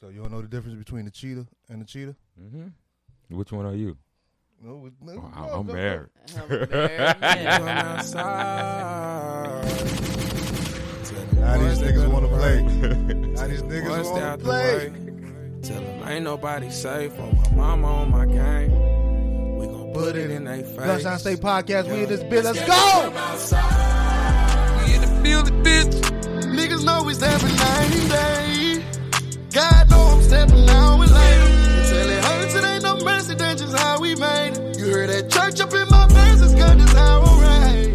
So you don't know the difference between the cheetah and the cheetah? Mm-hmm. Which one are you? No, no, Oh, no, I- I'm no, married. I'm a married man. Come outside. Now these niggas want to play. Now these niggas wanna play. Tell them ain't nobody safe. Oh, my mama on my game. We gon' put it in they face. Gunshine State Podcast, we in this bitch. Let's go! We in the building, bitch. Niggas know it's every 90 stepping out with late. Until it hurts, it ain't no mercy, that's just how we made it. You heard that church up in my pants, it's good, that's how I ride.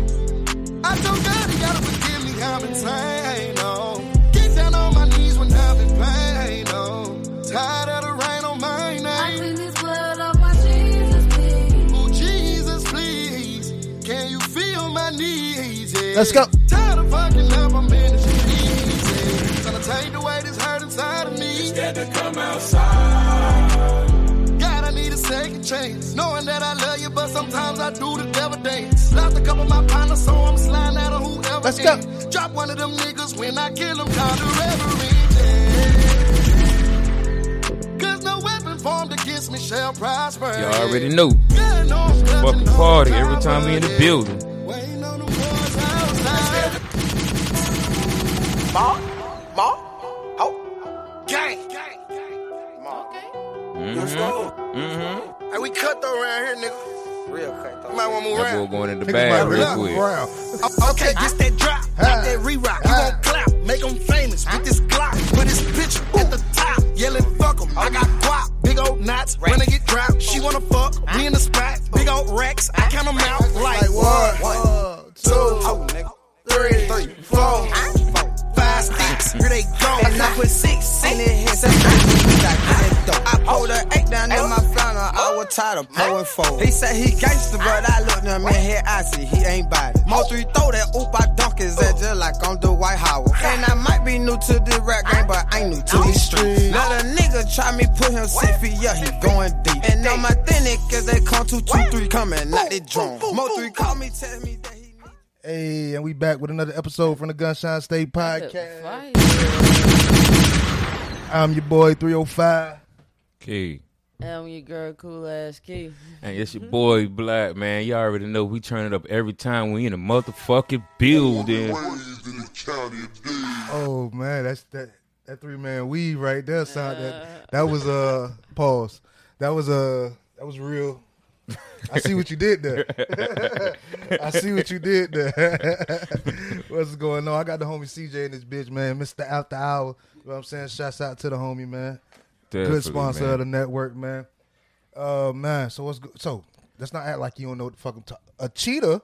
I told God he gotta forgive me, I'm insane, no. Oh. Get down on my knees when I'm in pain, no. Tired of the rain on my I clean this blood off my Jesus, please. Oh, Jesus, please. Can you feel my needs? Yeah. Let's go. Tired of fucking up, I'm chance. Knowing that I love you, but sometimes I do the devil dance. Lost a couple of my partners, so I'm sliding out of whoever. Let's go. can. Drop one of them niggas when I kill them, call the reverend. yeah. Cause no weapon formed against me shall prosper. Y'all already know. God know Fucking party every time we in the building. Waiting on the boys outside. Ma, ma, Hey, we around here, nigga. Real cut You might want to move That boy around. going in the bag real quick. around. Okay, this that drop, got that re-rock. You gon' clap, make them famous with this Glock. Put his picture at the top, yelling fuck 'em. I got guap, big old knots. When I get dropped, she wanna fuck. We in the spot, big old racks. I count 'em out like one, One, two, Oh, nigga. three, four, five sticks. Here they go. And I put six in it here, so I pulled a eight down in my flannel. I was tired of pulling four. He said he gangster, but I looked him in here. I see he ain't body. Mo three throw that oop, I dunk his head just like I'm the Dwight Howard. And I might be new to the rap game, but I ain't new to these streets. Let a nigga try me, put him six yeah, he going deep. And I'm authentic, cause they come two, two, three coming, not they drone. Mo three call me, tell me that. Hey, and we back with another episode from the Gunshine State Podcast. I'm your boy 305. Key. I'm your girl, cool ass key. And it's your boy Black, man. You already know we turn it up every time we in a motherfucking building. Oh man, that's that that three man weave right there. Sound that that was uh pause. That was uh that was real. I see what you did there. I see what you did there. What's going on? I got the homie CJ in this bitch, man. Mr. After Hour. You know what I'm saying? Shouts out to the homie, man. Good sponsor man. of the network, man. Uh man, so what's good? So let's not act like you don't know what the fuck I'm talking. A cheetah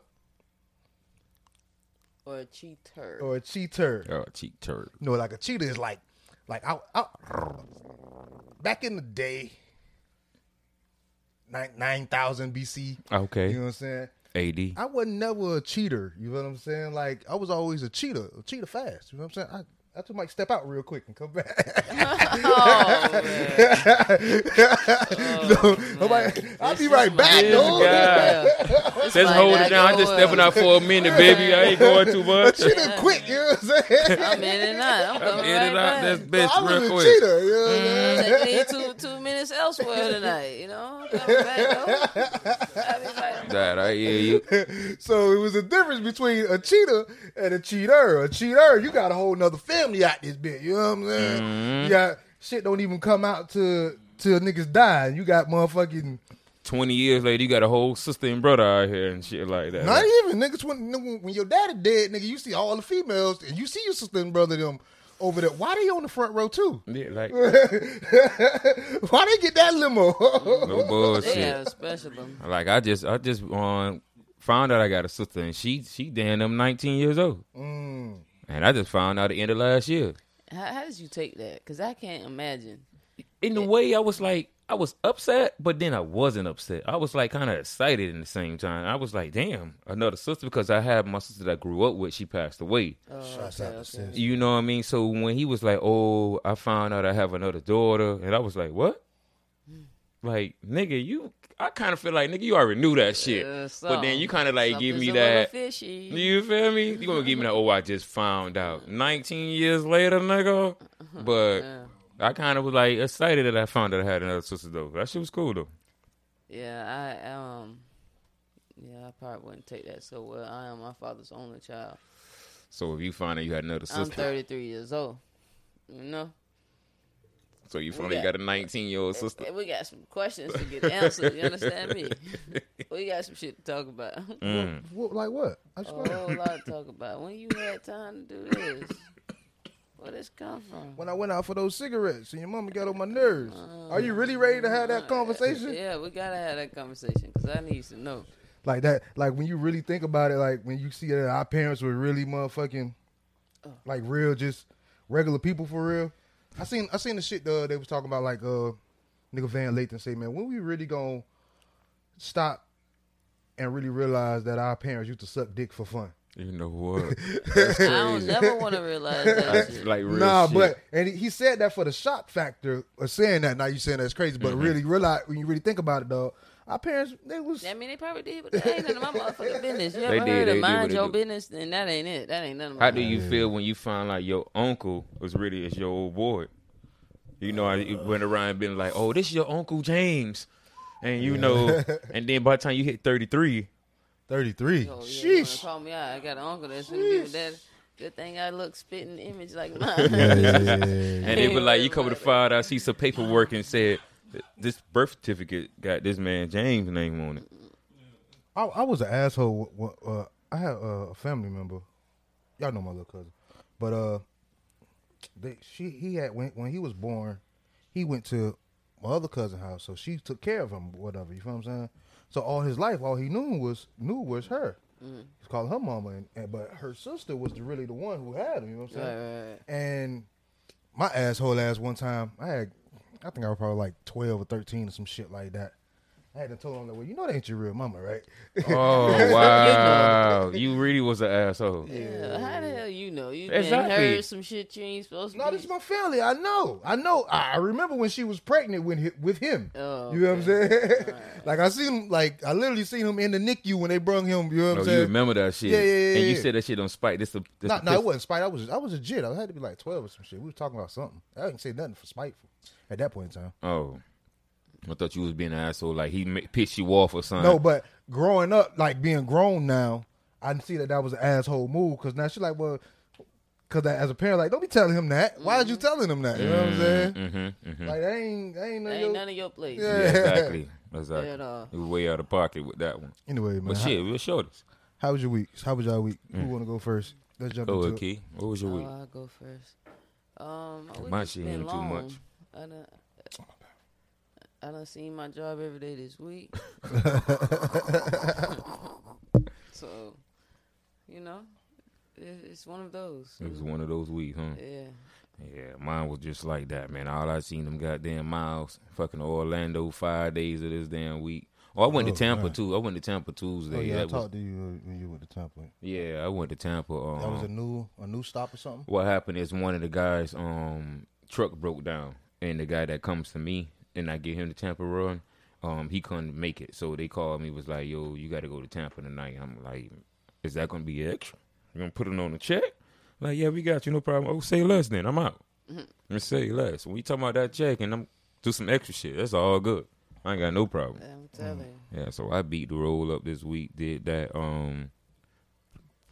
Or a cheater. or a cheater. Oh, cheek turd. You know, like a cheetah is like, like I, I, back in the day, nine nine thousand BC. Okay. You know what I'm saying? AD. I wasn't never a cheater. You know what I'm saying? Like I was always a cheater, a cheater fast. You know what I'm saying? I, I just might step out real quick and come back. Oh, man. no, nobody, I'll be right back, This though. Just hold it down. I'm just stepping out for a minute, baby. I ain't going too A much. cheetah quick. You know what I'm saying? I'm in and out. I'm coming In right and out this back. bitch I was real a quick. cheetah. You know what I'm mm. saying? Take two two minutes elsewhere tonight. You know, coming back though. I'll be right That I hear you. So it was a difference between a cheetah and a cheater. A cheater, you got a whole nother family out this bit. You know what I'm saying? Mm-hmm. You got shit don't even come out to till niggas die. You got motherfucking Twenty years later, you got a whole sister and brother out here and shit like that. not even niggas when when your daddy dead, nigga. You see all the females and you see your sister and brother them over there. Why they on the front row too? Yeah, like Why they get that limo? no bullshit. They have special. Like I just, I just um, found out I got a sister and she, she damn them 19 years old. Mm. And I just found out at the end of last year. How, how did you take that? Because I can't imagine. In a way, I was like, I was upset, but then I wasn't upset. I was like kind of excited in the same time. I was like, damn, another sister because I had my sister that I grew up with. She passed away. Oh, Shouts okay, out to okay. You know what I mean? So when he was like, "Oh, I found out I have another daughter," and I was like, "What?" Like, nigga, you. I kind of feel like, nigga, you already knew that shit. Uh, but then you kind of like give me that. Fishy. You feel me? You gonna give me that? Oh, I just found out. Nineteen years later, nigga. But Yeah. I kind of was like excited that I found that I had another sister though. That shit was cool though. Yeah, I um, yeah, I probably wouldn't take that so well. I am my father's only child. So if you find out you had another sister, I'm 33 years old. You know, so you finally got- got a 19 year old sister. And we got some questions to get answered. You understand me? We got some shit to talk about. Mm. What, like what? I A just whole lot to talk about. When you had time to do this, where this come from? when I went out for those cigarettes and your mama got on my nerves. Are you really ready to have that conversation? Yeah, we gotta have that conversation because I need to know. Like that, like when you really think about it, like when you see that our parents were really motherfucking, like real, just regular people for real. I seen, I seen the shit uh, they was talking about, like uh, nigga Van Lathan say, man, when we really gonna stop and really realize that our parents used to suck dick for fun? You know what? I don't never want to realize that like, like real nah, shit. but and he, he said that for the shock factor of saying that. Now you saying that's crazy, but really realize when you really think about it, though, our parents they was I mean, they probably did, but that ain't none of my motherfucking business. You They ever did, heard of did mind your do. business? Then that ain't it. That ain't none of my How do you feel when you find like your uncle was really is your old boy? You know, I went around being like, "Oh, this is your uncle James," and you know, and then by the time you hit thirty three, thirty three. Oh, yeah, you wanna Sheesh. call me out. I got an uncle that's gonna be with that. Good thing I look spitting image like mine. and they be like, you come to find out, I see some paperwork and said this birth certificate got this man James' name on it. I, I was an asshole. wh- wh- Uh, I had uh, a family member. Y'all know my little cousin, but uh, they she he had when when he was born, he went to my other cousin house, so she took care of him, whatever. You feel what I'm saying? So all his life, all he knew was knew was her. He's calling her mama, and, and but her sister was the, really the one who had him. You know what I'm saying? Right, right, right. And my asshole ass one time, I had, I think I was probably like twelve or thirteen or some shit like that. I had to tell him that, well, you know that ain't your real mama, right? Oh wow, you really was an asshole. Yeah, how the hell you know? You Exactly. been heard some shit you ain't supposed to No, be. this is my family. I know. I know. I I remember when she was pregnant with with him. Oh, You know what I'm saying? like I seen him. Like I literally seen him in the NICU when they brung him. You know what Oh, I'm you saying? remember that shit? Yeah, yeah, yeah, And you yeah. said that shit on spite. This the this No, the no, it wasn't spite. I was I was a jit. I had to be like twelve or some shit. We was talking about something. I didn't say nothing for spiteful at that point in time. Oh, I thought you was being an asshole. Like he ma- pissed you off or something. No, but growing up, like being grown now, I can see that that was an asshole move. Because now she's like, well, because as a parent, like, don't be telling him that. Why are you telling him that? You know what I'm saying? Mm-hmm, mm-hmm. Like that ain't that ain't, none That of ain't your- none of your place. Yeah. Yeah, exactly. Exactly. At all. It was way out of pocket with that one. Anyway, man. But how, shit, we were shortest. how was your week? How was y'all week? Who want to go first? Let's jump Go into ahead, it. Key. What was your Oh, week? I'll go first. Um, my, week My has shit been ain't too much. I done, I done seen my job every day this week. so, you know, it, it's one of those. It was one of those weeks, huh? Yeah. Yeah, mine was just like that, man. All I seen them goddamn miles, fucking Orlando, five days of this damn week. Oh, I went Oh, to Tampa man. too. I went to Tampa Tuesday. Oh yeah, I That was- talked to you when you went to Tampa. yeah, I went to Tampa. Um, That was a new a new stop or something. what happened is one of the guys' um truck broke down, and the guy that comes to me and I get him to Tampa run, um, he couldn't make it. So they called me, was like, "Yo, you got to go to Tampa tonight." I'm like, "Is that gonna be extra? You gonna put it on the check?" Like, yeah, we got you, no problem. Oh, say less then. I'm out. Let's say less. When you talking about that check and I'm do some extra shit, that's all good. I ain't got no problem. I'm telling you. Yeah, so I beat the roll up this week. Did that. Um,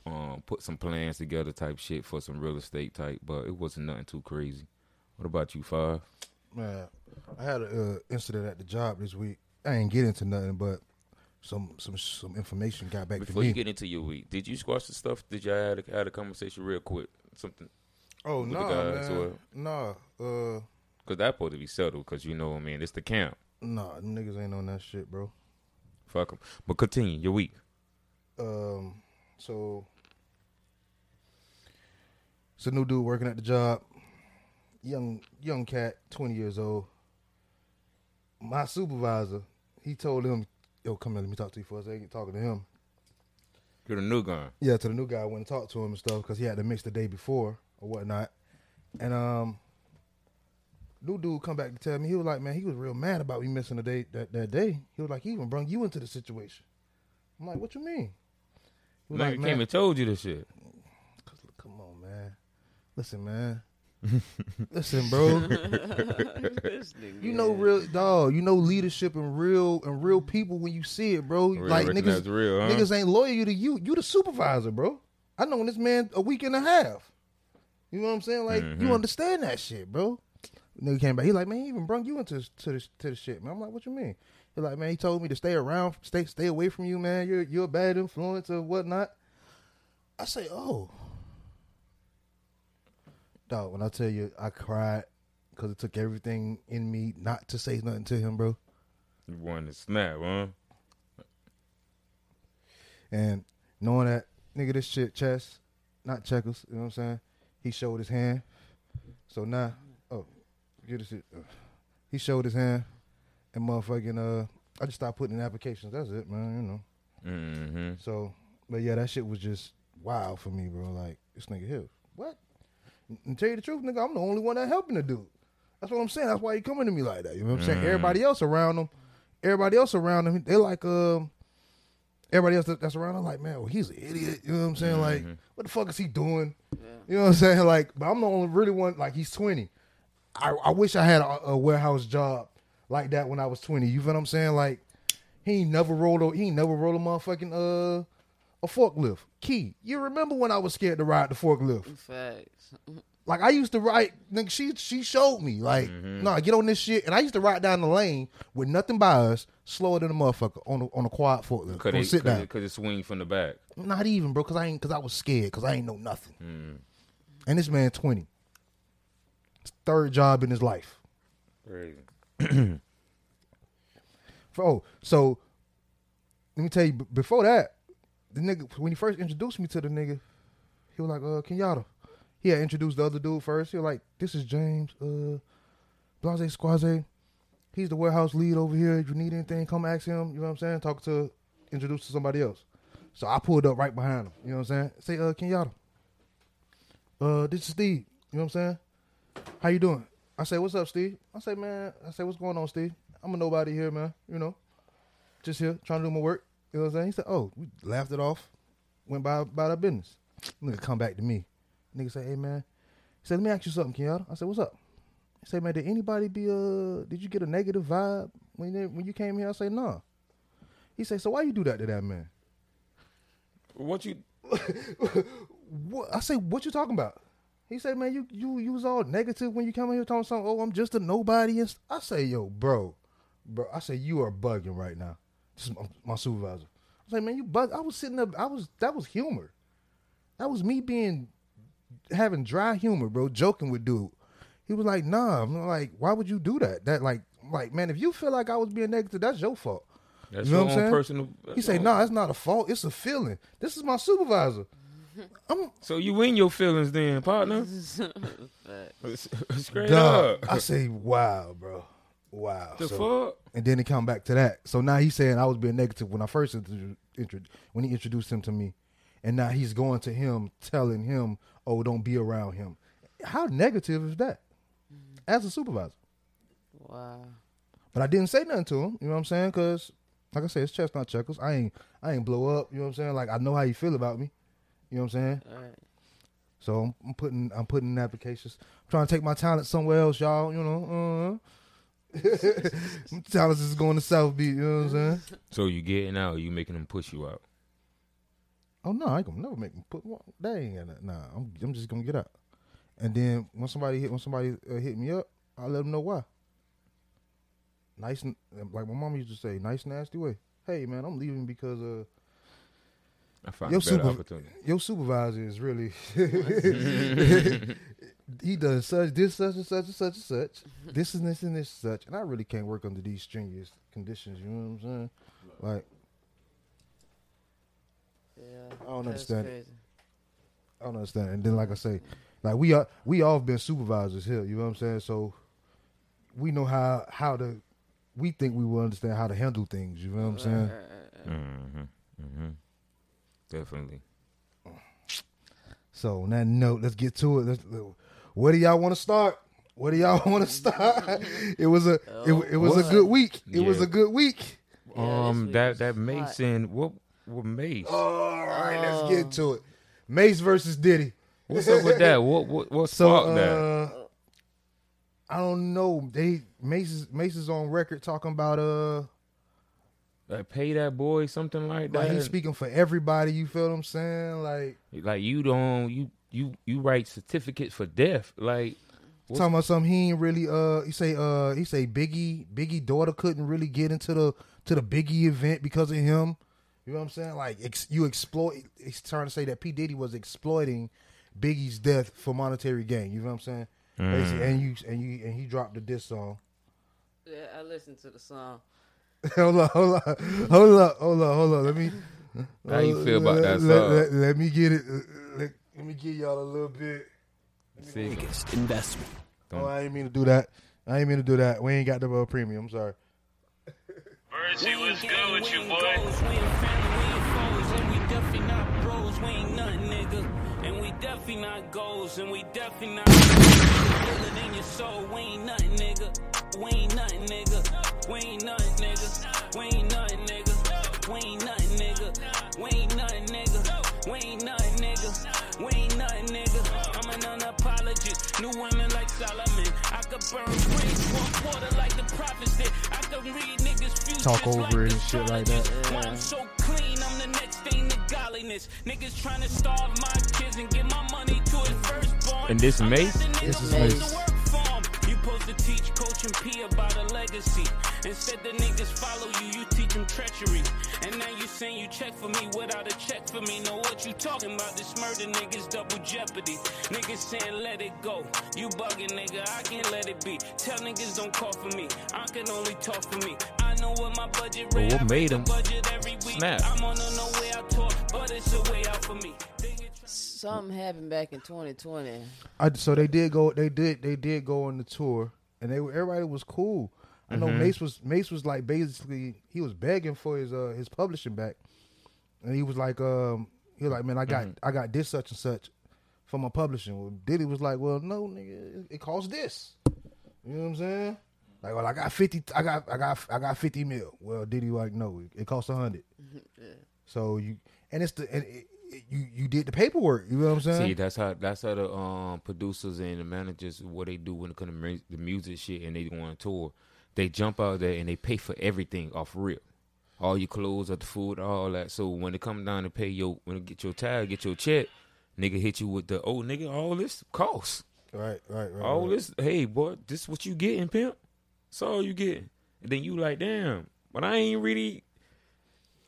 um, put some plans together, type shit for some real estate type, but it wasn't nothing too crazy. What about you, Five? Man, I had an uh, incident at the job this week. I ain't get into nothing, but some some some information got back Before to you get into your week, did you squash the stuff? Did y'all had a, had a conversation real quick? Something oh no, guys man, or- nah, uh, because that supposed to be settled. Because you know, I mean, it's the camp. nah, them niggas ain't on that shit, bro. Fuck them. But continue your week. Um, so it's a new dude working at the job. Young young cat, twenty years old. My supervisor, he told him, "Yo, come here, let me talk to you for a second." Talking to him, You're the new guy. yeah, to the new guy. I went and talked to him and stuff because he had to mix the day before or whatnot. And um, new dude come back to tell me he was like, man, he was real mad about me missing the day that, that day. He was like, he even brung you into the situation. I'm like, what you mean? He Nigga like, came man, and told you this shit. come on, man. Listen, man. Listen, bro. You know real dog. You know leadership and real and real people when you see it, bro. Real like recognize niggas, real, huh? niggas ain't loyal to you. You the supervisor, bro. I known this man a week and a half. You know what I'm saying? Like Mm-hmm. you understand that shit, bro. Nigga came back. He like, man, he even brung you into to the to the shit, man. I'm like, what you mean? He like, man, he told me to stay around, stay stay away from you, man. You're you're a bad influence or whatnot. I say, oh, dog. When I tell you, I cried because it took everything in me not to say nothing to him, bro. You wanted to snap, huh? And knowing that nigga, this shit chess, not checkers. You know what I'm saying? He showed his hand. So now, oh, get this shit. He showed his hand, and motherfucking uh, I just started putting in applications. That's it, man. You know. Mm-hmm. So, but yeah, that shit was just wild for me, bro. Like this nigga here, what? And tell you the truth, nigga, I'm the only one that helping the dude. That's what I'm saying. That's why he coming to me like that. You know what I'm saying? Everybody else around him, everybody else around him, they like um. Everybody else that's around, I'm like, man, well, he's an idiot. You know what I'm saying? Like, what the fuck is he doing? You know what I'm saying? Like, but I'm the only really one. Like, he's 20. I, I wish I had a, a warehouse job like that when I was 20. You feel what I'm saying? Like, he ain't never rolled a he ain't never rolled a motherfucking uh a forklift. Key, you remember when I was scared to ride the forklift? Facts. Like I used to ride. Nigga, she she showed me like, mm-hmm. nah, get on this shit. And I used to ride down the lane with nothing by us, slower than a motherfucker on a, on a quad forklift. Cause Go it, sit cause down. it, cause it swing from the back. Not even, bro, because I ain't because I was scared because I ain't know nothing. Mm. And this man twenty, third job in his life. Crazy. For, oh, so let me tell you. Before that, the nigga when he first introduced me to the nigga, he was like, "Uh, Kenyatta." He had introduced the other dude first. He was like, "This is James, uh, Blase Squaze. He's the warehouse lead over here. If you need anything, come ask him. You know what I'm saying? Talk to, introduce to somebody else." So I pulled up right behind him. You know what I'm saying? Say, "Uh, Kenyatta." Uh, this is Steve. You know what I'm saying? How you doing? I say, "What's up, Steve?" I say, "Man," I say, "What's going on, Steve?" I'm a nobody here, man. You know, just here trying to do my work. You know what I'm saying? He said, "Oh," we laughed it off, went by about our business. Nigga come back to me. Nigga say, "Hey man," he said, "Let me ask you something, Kenyatta." I said, "What's up?" He said, "Man, did anybody be uh? Did you get a negative vibe when they, when you came here?" I say, "Nah." He said, "So why you do that to that man?" What you? What? I say, "What you talking about?" He said, "Man, you you you was all negative when you came in here talking something. Oh, I'm just a nobody." And I say, "Yo, bro, bro." I say, "You are bugging right now." This is my, my supervisor. I was like, "Man, you bug." I was sitting up. I was that was humor. That was me being having dry humor, bro, joking with dude. He was like, "Nah." I'm like, "Why would you do that?" That like, like, man, if you feel like I was being negative, that's your fault. That's You know your what I'm own saying? personal. Uh, he said, uh, "Nah, it's not a fault. It's a feeling. This is my supervisor." I'm So you win your feelings then, partner? Facts. Straight Dog, up. I say, wow, bro, wow. the So- fuck? and then he come back to that. So now he's saying I was being negative when I first intro- intro- when he introduced him to me, and now he's going to him telling him, "Oh, don't be around him." How negative is that? As a supervisor, Wow. but I didn't say nothing to him. You know what I'm saying? Because, like I said, it's chestnut checkers. I ain't, I ain't blow up. You know what I'm saying? Like I know how you feel about me. You know what I'm saying? All right. So I'm, putting, I'm putting in applications. I'm trying to take my talent somewhere else, y'all. You know, uh, talents is going to South Beach. You know what I'm saying? So you getting out? Or you making them push you out? Oh no, I ain't gonna never make them put one. They ain't gonna. Nah, I'm I'm just gonna get out. And then when somebody hit when somebody uh, hit me up, I let them know why. Nice, like my mom used to say, nice nasty way. Hey man, I'm leaving because uh I found Your super- opportunity. your supervisor is really he does such this such and such and such and such this and this and this and such and I really can't work under these strenuous conditions. You know what I'm saying? Like Yeah. I don't understand it. Crazy. I don't understand. And then, like I say, like we are, we all been supervisors here. You know what I'm saying? So we know how how to. We think we will understand how to handle things. You know what I'm saying? Mm-hmm. Mm-hmm. Definitely. So on that note, let's get to it. Let's, where do y'all want to start? Where do y'all want to start? it was a it, it was a good week. It was a good week. Yeah, um, week that that hot. Mason, what what Mase? All right, let's get to it. Mase versus Diddy. What's up with that? What what what So sparked that? uh, I don't know. They Mase's Mase's on record talking about uh Like pay that boy something like that. like he's speaking for everybody. You feel what I'm saying? Like like you don't you you you write certificates for death. Like What- talking about something he ain't really uh he say uh he say Biggie Biggie daughter couldn't really get into the to the Biggie event because of him. You know what I'm saying? Like ex, you exploit. He's trying to say that P Diddy was exploiting Biggie's death for monetary gain. You know what I'm saying? Basically, and you and you and he dropped the diss song. Yeah, I listened to the song. hold on, hold on, hold on, hold on, hold on. Let me. How you feel about that let, song? Let, let me get it. uh, Let, let me give y'all a little bit. see, Biggest investment. Oh, I ain't mean to do that. I ain't mean to do that. We ain't got the uh, premium. I'm sorry. Virgie, what's good with you, boy? We ain't family, we ain't foes, and we definitely not bros. We ain't nothing, nigga. And we definitely not goals, and we definitely not feel in your soul. We ain't nothing, nigga. We ain't nothing, nigga. We ain't nothing, nigga. We ain't nothing, nigga. We ain't nothing, nigga. We ain't nothing, nigga. We ain't nothing, New women like Solomon. I could burn bridge, walk water like the prophets did. I could read niggas' futures Talk over like it and shit like that. Why I'm so clean, I'm the next thing to godliness. Niggas trying to starve my kids and give my money to his firstborn. And this Mase? This is Mase. Teach P about a legacy. Instead the niggas follow you, you teach them treachery. And now you saying you check for me without a check for me. Know what you talking about? This murder niggas double jeopardy. Niggas saying let it go. You bugging nigga, I can't let it be. Tell niggas don't call for me. I can only talk for me. I know what my budget But rate. what made break the him budget every week. snap? I'm on a no way out tour, but it's a way out for me. They get try- Something happened back in 2020. I, so they did go. They did. They did go on the tour, and they were everybody was cool. I know Mm-hmm. Mase was Mase was like basically he was begging for his uh his publishing back, and he was like um he was like man I got Mm-hmm. I got this such and such for my publishing. Well, Diddy was like well no nigga it, it costs this. You know what I'm saying? Like well I got fifty I got I got I got fifty mil. Well Diddy like no it, it costs a hundred. So you and it's the and it, it, you you did the paperwork. You know what I'm saying? See, that's how that's how the um producers and the managers what they do when it comes to the music shit and they go on tour. They jump out there and they pay for everything off rip. All your clothes, all the food, all that. So when it come down to pay your when it get your tag, get your check, nigga hit you with the oh nigga, all this costs. Right, right, right. All right. this hey boy, this what you getting, pimp. That's all you getting. And then you like, damn, but I ain't really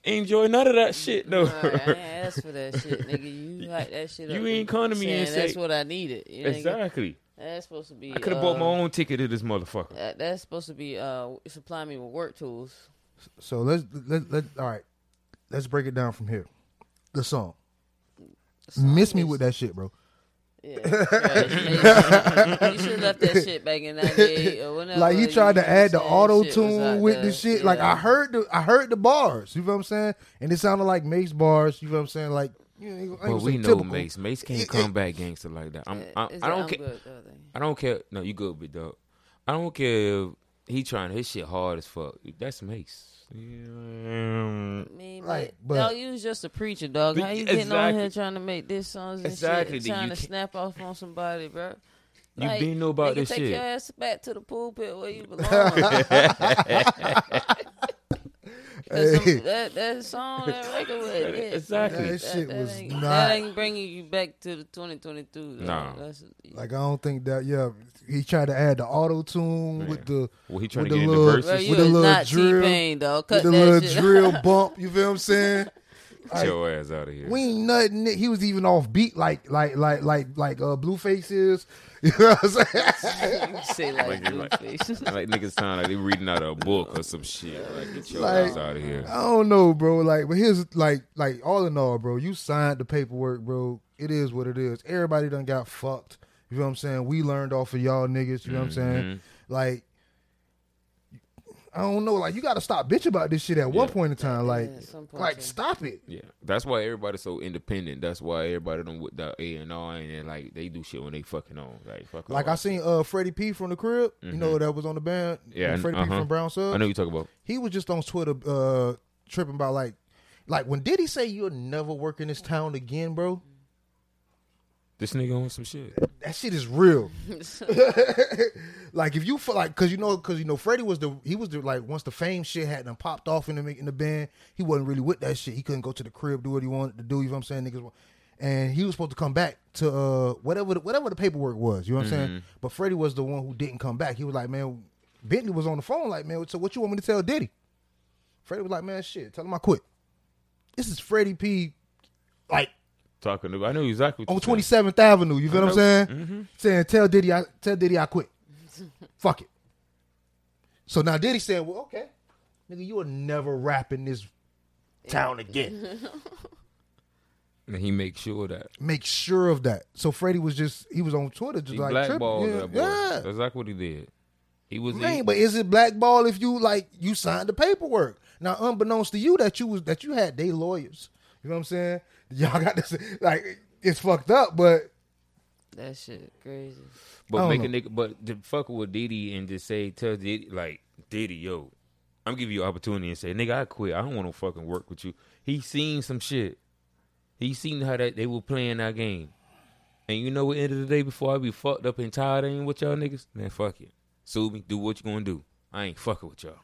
enjoy none of that shit though. Alright, I ain't asked for that shit, nigga. You like that shit. You up ain't come to me saying and that's what I needed. You nigga. exactly. That's supposed to be. I could have bought my uh, own ticket to this motherfucker. that- That's supposed to be uh supply me with work tools. So let's let let all right. Let's break it down from here. The song. Miss me with that shit, bro. Yeah, trash. you should have left that shit back in '98 or whenever. Like he you tried to add the auto tune with there. the shit. Like I heard the I heard the bars. You know what I'm saying? And it sounded like Mase bars. You know what I'm saying? Like you know, But gonna we know typical. Mase. Mase can't It- come back gangster like that. I'm, I, I don't care. good, I. I don't care. No, you good, big dog. I don't care if he trying his shit hard as fuck. That's Mase. Yeah. I mean, Like, but, but- dog, you was just a preacher, dog. How you getting on here trying to make this songs and Exactly, shit, then trying to snap off on somebody, bro? You been know about nigga, this take shit. your ass back to the pulpit where you belong. 'Cause some- that that song, that record, was it. Exactly. That shit was ain't, not- That ain't bringing you back to the 2022. though. Nah. That's, Like I don't think that. Yeah, he tried to add the auto tune with the Well, he trying with to the get in the little- verses. Bro, with the little drill- T-Pain, dog. with the little shit. drill bump. You feel what I'm saying? Get your ass out of here. We ain't nothing. He was even off beat like like like like like uh Blueface is. You know what I'm saying? Say like, Like, like- Blueface. like niggas sound like they reading out of a book or some shit. Like get your Like- ass out of here. I don't know, bro. Like, but here's like like all in all, bro. You signed the paperwork, bro. It is what it is. Everybody done got fucked. You know what I'm saying? We learned off of y'all niggas. You know what I'm saying? Mhm. Like. I don't know, like you got to stop bitch about this shit at one Yeah. point in time. Like, at some point, like yeah. stop it. Yeah, that's why everybody's so independent. That's why everybody don't with the A and R and then, like they do shit when they fucking on. Like fuck. Like all I that seen uh Freddie P from the crib. You know that was on the band. Yeah, Freddie P uh-huh. from Brown Sub. I know you talk about. he was just on Twitter uh tripping about like like when did he say you'll never work in this town again, bro? This nigga on some shit. That shit is real. like if you feel like, cause you know, cause you know, Freddie was the he was the like once the fame shit had done popped off in the in the band, he wasn't really with that shit. He couldn't go to the crib do what he wanted to do. You know what I'm saying, niggas? And he was supposed to come back to uh whatever the, whatever the paperwork was. You know what I'm saying? But Freddie was the one who didn't come back. He was like, man, Bentley was on the phone like, man, so what you want me to tell Diddy? Freddie was like, man, shit, tell him I quit. This is Freddie P. Like Talking to, I know exactly. What on you're Twenty saying. Seventh Avenue. You feel what I'm saying? Mhm. Saying tell Diddy I tell Diddy I quit. Fuck it. So now Diddy saying, well, okay, nigga, you will never rap in this town again. And he make sure that Make sure of that. So Freddie was just he was on Twitter just he like blackballed Yeah, that boy. yeah. That's exactly what he did. He was. Man, he, but is it blackball if you like you signed the paperwork? Now, unbeknownst to you, that you was that you had they lawyers. You know what I'm saying? Y'all got this like it's fucked up, but That shit crazy. But don't make a nigga, but to fuck with Diddy and just say, tell Diddy, like, Diddy, yo, I'm giving you an opportunity and say, nigga, I quit. I don't want to fucking work with you. He seen some shit. He seen how that they were playing that game. And you know what, end of the day, before I be fucked up and tired ain't with y'all niggas, man, fuck it. Sue me, do what you gonna do. I ain't fucking with y'all.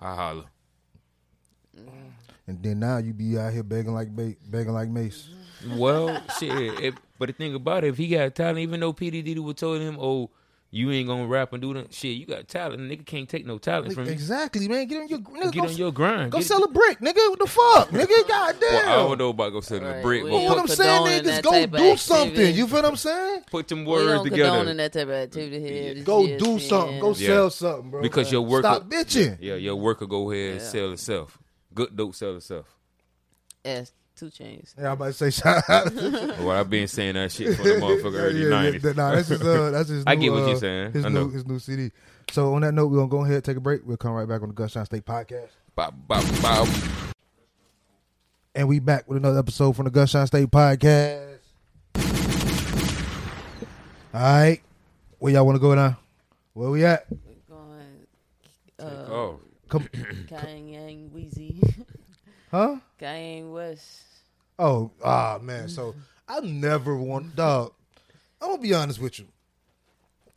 I holler. Mm. And then now you be out here begging like ba- begging like Mase. Well, shit. If, but the thing about it, if he got talent, even though P. Diddy would told him, oh, you ain't gonna rap and do that shit, you got talent. Nigga can't take no talent from you. Exactly, man. Get on your nigga, Get go, on your grind. Go Get- sell a brick, nigga. What the fuck, nnigga? Goddamn. Well, I don't know about go selling a brick, We but You know what I'm saying? condone Nigga, just go do something. activity. You feel what I'm saying? put them words don't together. condone that type of activity here. This Go do something. Go Yeah. sell something, bro. Because your worker- Stop bitching. Yeah, your worker go ahead and sell itself. Good dope sell itself. Yes, 2 Chainz. Yeah, I'm about to say shout out. well, I've been saying that shit for the motherfucker early Yeah, yeah, nineties. yeah. Nah, that's his. Uh, that's his. I new, get what uh, you're saying. His I new his new CD. So on that note, we're gonna go ahead and take a break. We'll come right back on the Gunshine State podcast, Bop, bop, bop. and we back with another episode from the Gunshine State podcast. All right, where y'all want to go now? Where we at? We're going. Uh, Oh, Come, Kanye Weezy. huh? Kanye West. Oh, ah, man. So I never want, dog. I'm gonna be honest with you.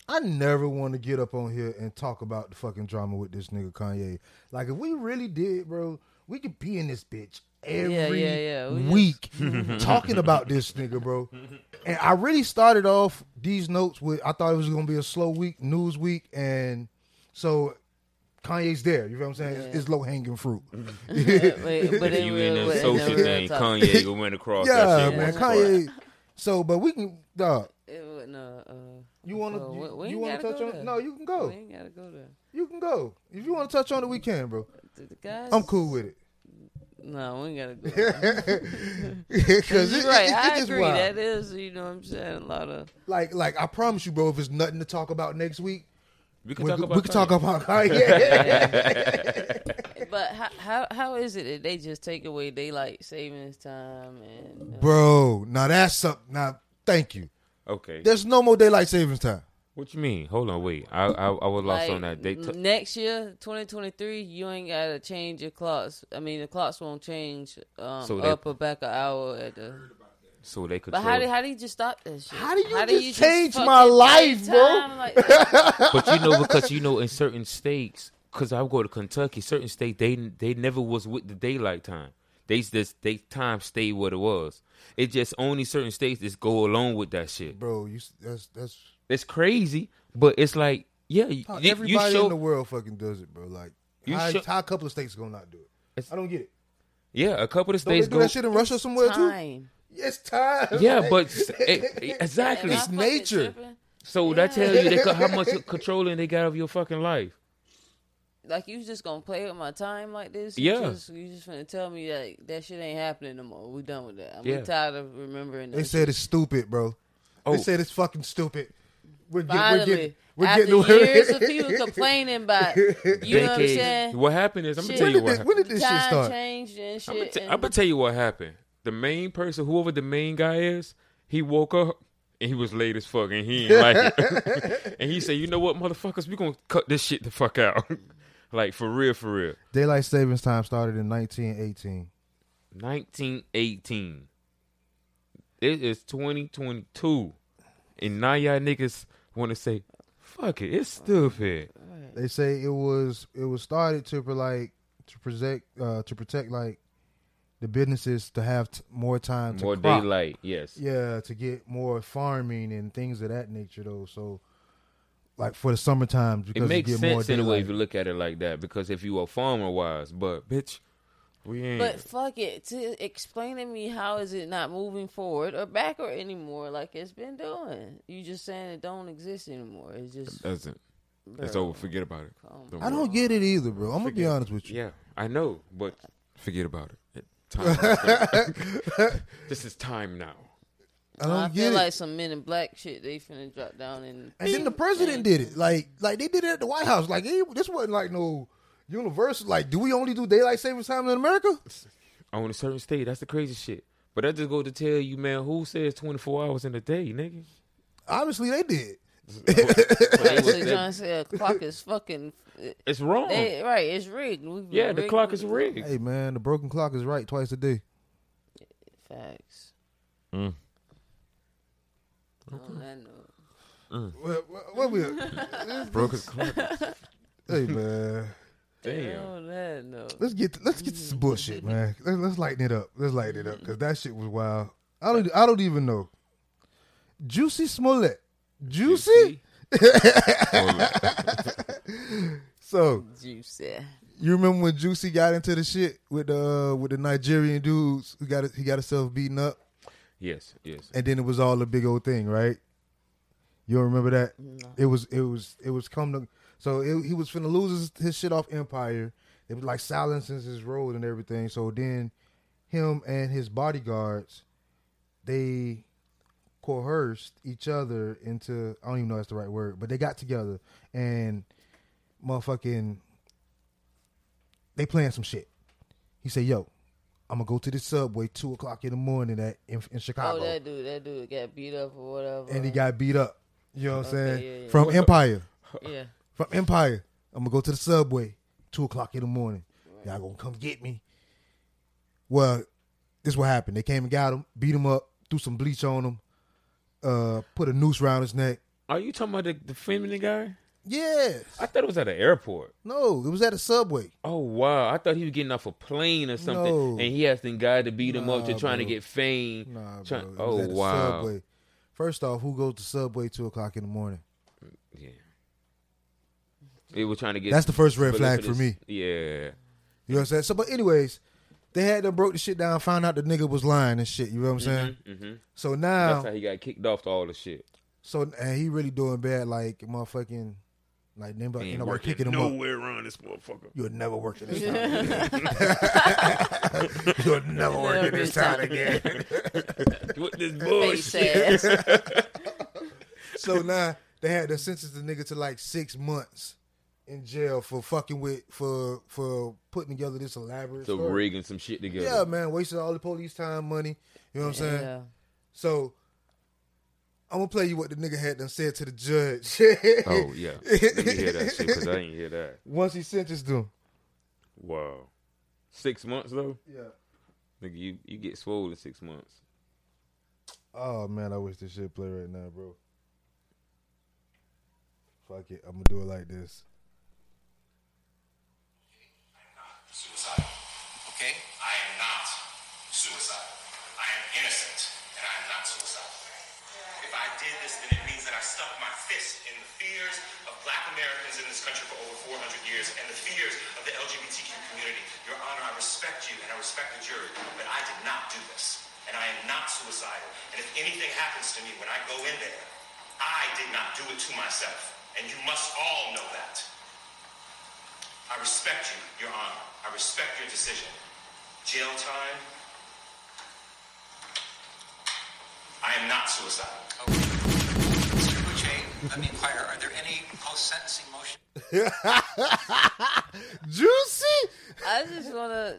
I never want to get up on here and talk about the fucking drama with this nigga Kanye. Like, if we really did, bro, we could be in this bitch every Yeah, yeah, yeah. We week talking about this nigga, bro. And I really started off these notes with I thought it was gonna be a slow week, news week, and so Kanye's there. You know what I'm saying? It's, Yeah. it's low hanging fruit. Yeah, but, but you real, in but the social thing, talk, Kanye go went across yeah, that shit. man, once Kanye. So, but we can, dog. It wasn't a, uh, You want well, to? we- we you ain't want to gotta touch go on? there. it? No, you can go. We ain't gotta go there. You can go. If you want to touch on it, we can, bro. The, the guys, I'm cool with it. No, we ain't gotta go. there. Because You're right. I agree. That is, you know, what I'm saying a lot of. like, like I promise you, bro. If it's nothing to talk about next week, We can we, talk we, about we can talk about Kanye. But how, how how is it that they just take away daylight savings time and uh, bro. Now that's something. Now, thank you. Okay. There's no more daylight savings time. What you mean? Hold on, wait. I I, I was lost like, on that. They t- next year, 2023, you ain't gotta change your clocks. I mean, the clocks won't change um, So they- up or back an hour at the. So they could. But how do how do you just stop that shit? How do you just change fucking my life, bro? like but you know because you know in certain states because i go to kentucky certain states they they never was with the daylight time they just they time stayed what it was it just only certain states just go along with that shit Bro, you that's that's it's crazy but it's like yeah you, how you everybody show in the world fucking does it, bro. Like You how, show- how a couple of states gonna not do it? I don't get it. yeah a couple of Don't they states do go that shit in Russia somewhere too? Time. Yes, time. yeah but it, eh, exactly It's nature. tripping? so that tell you they how much controlling they got of your fucking life Like you just gonna play with my time like this? Yeah. You just, you just finna tell me that that shit ain't happening no more. We done with that. I'm Yeah. tired of remembering. That They shit. said it's stupid, bro. Oh. They said it's fucking stupid. We're, get, we're Finally, getting we're after getting away years of people complaining about, you know what I'm saying? what happened is i'm gonna tell you what did, happened. when did this shit start? changed and I'm shit. gonna, t- and- I'm gonna tell you what happened. The main person, whoever the main guy is, he woke up and he was late as fuck and he ain't like it. and he said, "You know what, motherfuckers, we gonna cut this shit the fuck out, like for real, for real." Daylight savings time started in 1918. 1918. It is 2022, and now y'all niggas want to say, "Fuck it, it's stupid." They say it was it was started to like to protect uh to protect like the businesses to have t- more time to More crop. daylight, yes. Yeah, to get more farming and things of that nature though. So like for the summertime because It you makes get more sense in a way if you look at it like that, because if you a farmer wise, but bitch, we ain't. But fuck it. To explain to me how is it not moving forward or backward anymore like it's been doing? You just saying it don't exist anymore. It's just doesn't. It's over. Forget about it. Come I don't get it either, bro. I'm gonna be honest with you. Yeah, I know, but forget about it. It- Time. this is time now. I don't I get feel it. like some men in black shit they finna drop down and And then the president did it. Like, like they did it at the White House. Like, he, this wasn't like no universal. Like, do we only do daylight savings time in America? Oh, On a certain state, that's the crazy shit. But that just go to tell you, man, who says 24 hours in a day, nigga? Obviously, they did. Actually, John said clock is fucking. It's wrong. They, right, it's rigged. We've been Yeah, the clock is the- rigged. Hey, man, the broken clock is right twice a day. Facts. Mm. On that note. What, what, what we? Broken clock. Hey, man. Damn. On that note. Let's get let's get to some bullshit, man. Let's, let's lighten it up. Let's lighten it up because that shit was wild. I don't I don't even know. Juicy Smollett, juicy. so Juicy. you remember when Juicy got into the shit with the with the Nigerian dudes who got he got himself beaten up, Yes, yes. and then it was all a big old thing, right? You don't remember that? It was it was it was come to so it, he was finna lose his, his shit off Empire. It was like silencing his road and everything. So then him and his bodyguards they coerced each other into I don't even know if that's the right word, but they got together and motherfucking they playing some shit. He said, "Yo, I'm gonna go to the subway two o'clock in the morning at in, in oh, Chicago." Oh, that dude, that dude got beat up or whatever. and he got beat up. You know what I'm Okay, saying? yeah, yeah. From Empire. Yeah. From Empire. I'm gonna go to the subway, two o'clock in the morning. Y'all gonna come get me. Well, this what happened. They came and got him, beat him up, threw some bleach on him, uh, put a noose around his neck. Are you talking about the, the feminine guy? Yes. I thought it was at an airport. No, it was at a subway. Oh wow! I thought he was getting off a plane or something, No. and he has some guy to beat him up to Nah, trying to get fame. Nah, Try- bro. It oh was wow! Subway. First off, who goes to subway two o'clock in the morning? Yeah. They were trying to get. That's the first red flag for me. Yeah. You know what I'm saying? So, but anyways, they had them broke the shit down, found out the nigga was lying and shit. You know what I'm saying? Mhm. So now, That's how he got kicked off to all the shit. so and he really doing bad, like motherfucking, like nobody, He you ain't know, working kicking him up. nowhere around this motherfucker. You'll never work in this town. You'll never work in this town again. With this Face bullshit. so now they had to sentence the nigga to like six months in jail for fucking with for for putting together this elaborate So story. rigging some shit together. Yeah, man, wasted all the police time, money. You know what I'm saying? Yeah. So I'm gonna play you what the nigga had done said to the judge. Oh yeah. Let me hear that shit because I didn't hear that. Once he sentenced him. Wow. Six months though. Yeah. Nigga, you you get swole in six months. Oh man, I wish this shit play right now, bro. Fuck it, I'm gonna do it like this. Suicidal. Okay? I am not suicidal. I am innocent, and I am not suicidal. If I did this, then it means that I stuck my fist in the fears of black Americans in this country for over 400 years and the fears of the LGBTQ community. Your Honor, I respect you and I respect the jury, but I did not do this. And I am not suicidal. And if anything happens to me when I go in there, I did not do it to myself. And you must all know that. I respect you, Your Honor. I respect your decision. Jail time. I am not suicidal. Mr. Boucher, let me inquire, are there any post-sentencing motions? Juicy? I just wanna.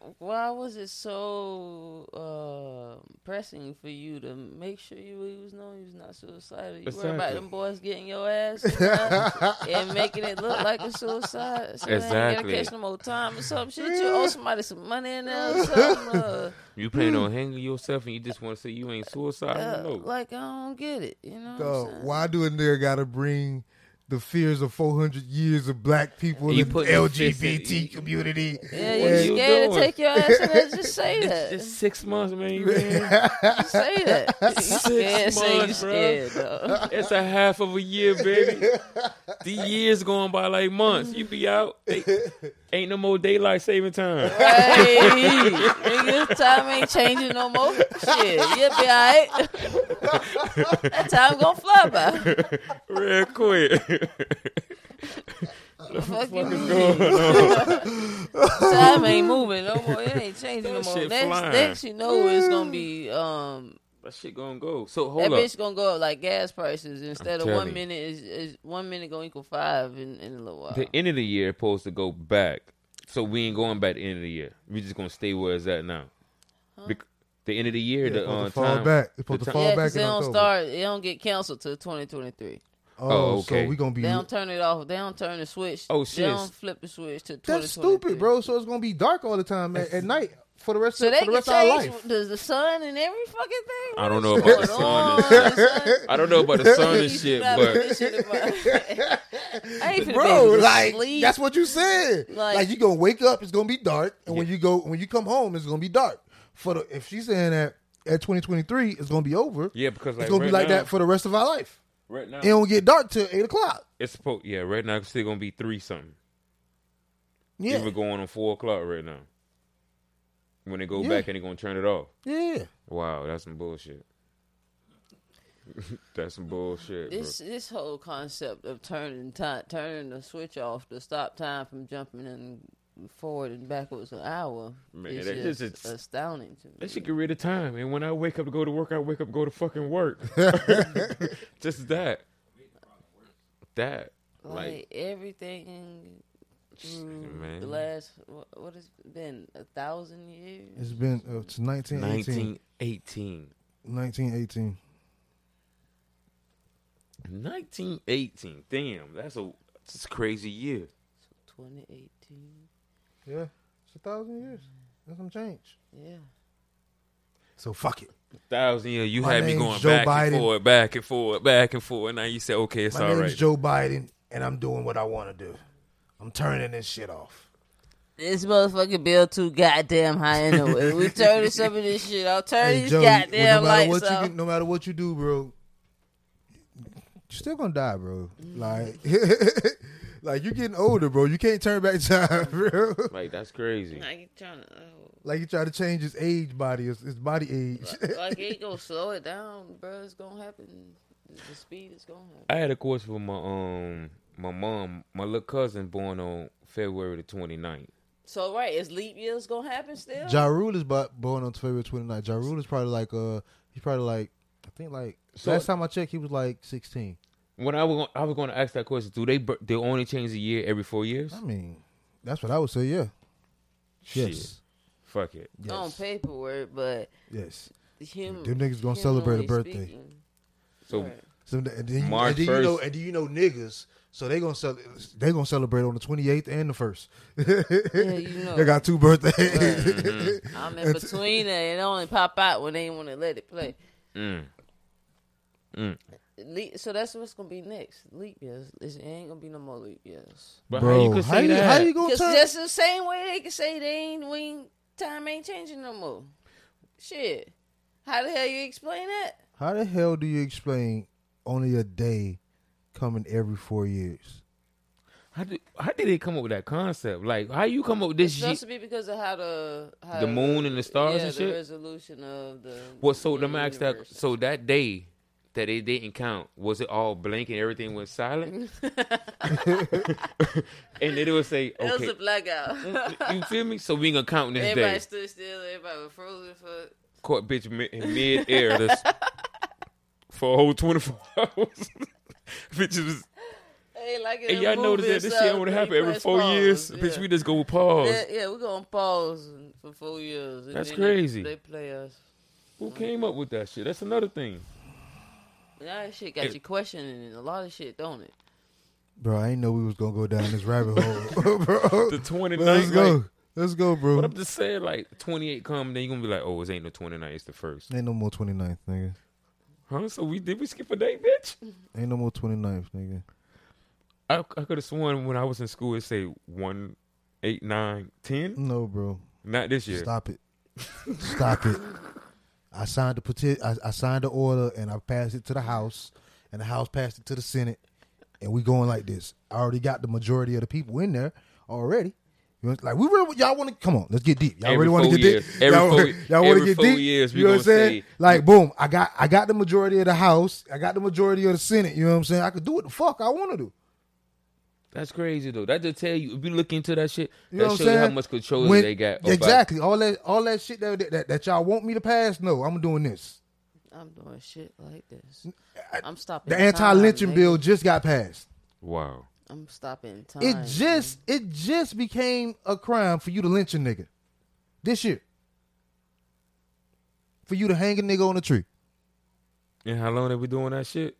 Why, why was it so uh, pressing for you to make sure you was known you was not suicidal? You worry about them boys getting your ass and, making it look like a suicide. So Exactly. gotta catch no more time or something. Shit, you owe somebody some money in there or something. Uh, You plan on hanging yourself and you just want to say you ain't suicidal? uh, no. like I don't get it. You know. What So I'm why do in there got to bring the fears of 400 years of black people You in the put your fist in- LGBT community? Yeah, What you are you scared to take your ass in there? Just say that. It's six months, man. man. Just say that. You scared, Six say you months, bro. scared, though. It's a half of a year, baby. the years going by like months. You be out. Ain't, ain't no more daylight saving time. Hey, nigga, time ain't changing no more. Shit, you'll be alright. that time gonna fly by. Real quick. The fuck you fuck is mean? going time ain't moving no more. It ain't changing no That more. shit Next, flying. next you know it's gonna be um that shit gonna go. So that hold up. bitch gonna go up like gas prices. Instead of telling one you. minute is, is one minute gonna equal five in, in a little while. The end of the year supposed to go back. So we ain't going back the end of the year. We just gonna stay where it's at now. Bec- the end of the year, Yeah, the uh, to fall time, back. It's the supposed to fall yeah, back because in they don't October. start. They don't get canceled till 2023. Oh, Oh, okay. so we gonna be. They don't turn it off. They don't turn the switch. Oh, shit! They shit. don't flip the switch to That's stupid, bro. So it's gonna be dark all the time at, at night for the rest So of they for the can rest of our change life. the, the sun and every fucking thing. I don't know about the sun and on, shit. I don't know about the sun and shit, but shit I ain't Bro, be able to like sleep. that's what you said. Like- Like, you gonna wake up, it's gonna be dark, and when you go when you come home, it's gonna be dark. For the if she's saying that at 2023 it's gonna be over, yeah, because like it's gonna right be like now, that for the rest of our life. Right now. It don't get dark till eight o'clock. It's supposed yeah, right now it's still gonna be three something. Yeah, Even going on four o'clock right now. When they go Yeah. back and they're gonna turn it off. yeah. Wow, that's some bullshit. that's some bullshit, This this whole concept of turning time, turning the switch off to stop time from jumping in forward and backwards an hour Man, is that- just this is- astounding to me. That shit get rid of time. And when I wake up to go to work, I wake up to go to fucking work. Just that. That. like, Like, everything man. the last what, what has been a thousand years. It's been uh, it's 1918. 1918. 1918. 1918. Damn, that's a that's a crazy year. 2018. Yeah, it's a thousand years. That's some change. Yeah. So fuck it. Thousand years. You My had me name's going Joe back Biden. and forward, back and forward, back and forward. Now you say, okay, it's My all name right. is Joe Biden, and I'm doing what I want to do. I'm turning this shit off. This motherfucking bill too goddamn high anyway. we turning some of this shit off. Turn Hey, these Joe, goddamn well, no matter lights what off. you no matter what you do, bro, you're still gonna die, bro. Mm. Like, like you're getting older, bro. You can't turn back time, bro. Like, that's crazy. Like you trying to, oh, Like you try to change his age body, his, his body age. like, like it gonna slow it down, bro. It's gonna happen. The speed is gonna happen. I had a course for my um my mom, my little cousin born on February the 29th. So right, is leap years gonna happen still? Ja Rule is born on February 29th. Ja Rule is probably like uh, he's probably like I think like So- last time I checked, he was like 16. When I was I was going to ask that question. Do they they only change the year every four years? I mean, that's what I would say. Yeah. Shit. Yes. Fuck it. Yes. On paperwork, but Yes. the human, Them niggas gonna celebrate a birthday. speaking, So right. So and then, you- March and then you know, 1st. and then you know niggas. So they gonna cel- they gonna celebrate on the 28th and the first. Yeah, you know. they got two birthdays. Mm-hmm. I'm in between it. It only pop out when they want to let it play. Mm. Mm. Le- So that's what's gonna be next. Leap years. It ain't gonna be no more leap years. But Bro, how you could how say you- that? how you gonna Cause turn? that's the same way they can say they ain't we ain't, time ain't changing no more. Shit. How the hell you explain that? How the hell do you explain only a day coming every four years? How did how did they come up with that concept? Like how you come up with this It's shit? supposed to be because of how the how The moon and the stars yeah, and the shit? resolution of the What so the max that so that day that it didn't count, was it all blank and everything was silent? and then it would say, okay. It was a blackout. you feel me? So we ain't gonna count this Everybody day. stood still. Everybody was frozen for. Caught bitch mi- in mid air for a whole twenty four hours. Bitches was Hey, like And y'all notice that this shit only happen every four pause. years. Yeah. Bitch, we just go pause. Yeah, yeah, we're gonna pause for four years. That's then they- crazy. They, play us. Who came up with that shit? That's another thing. Now that shit got It- you questioning a lot of shit, don't it? Bro, I didn't know we was gonna go down this rabbit hole, bro. The 29th, Let's go. like- Let's go, bro. But I'm just saying, like, 28 come, then you're gonna be like, oh, it ain't no 29, it's the first. Ain't no more 29th, nigga. Huh? So we did we skip a day, bitch? Ain't no more 29th, nigga. I, I could have sworn when I was in school it say one, eight, nine, ten. No, bro. Not this year. Stop it. Stop it. I signed the petition. I, I signed the order and I passed it to the House, and the House passed it to the Senate, and we going like this. I already got the majority of the people in there already. You know, like we really, y'all want to come on? Let's get deep. Y'all Every really want to get deep? Every y'all four- y'all want to every get four deep? years, you know what I'm saying? say- like boom, I got I got the majority of the House. I got the majority of the Senate. You know what I'm saying? I could do what the fuck I want to do. That's crazy though. That just tell you if you look into that shit, You that know what show you how much control When- they got. Oh, over- Exactly. All that all that shit that, that that y'all want me to pass. No, I'm doing this. I'm doing shit like this. I'm stopping. The anti-lynching bill just got passed. Wow. I'm stopping time. It just it just became a crime for you to lynch a nigga this year. For you to hang a nigga on a tree And how long they we doing that shit?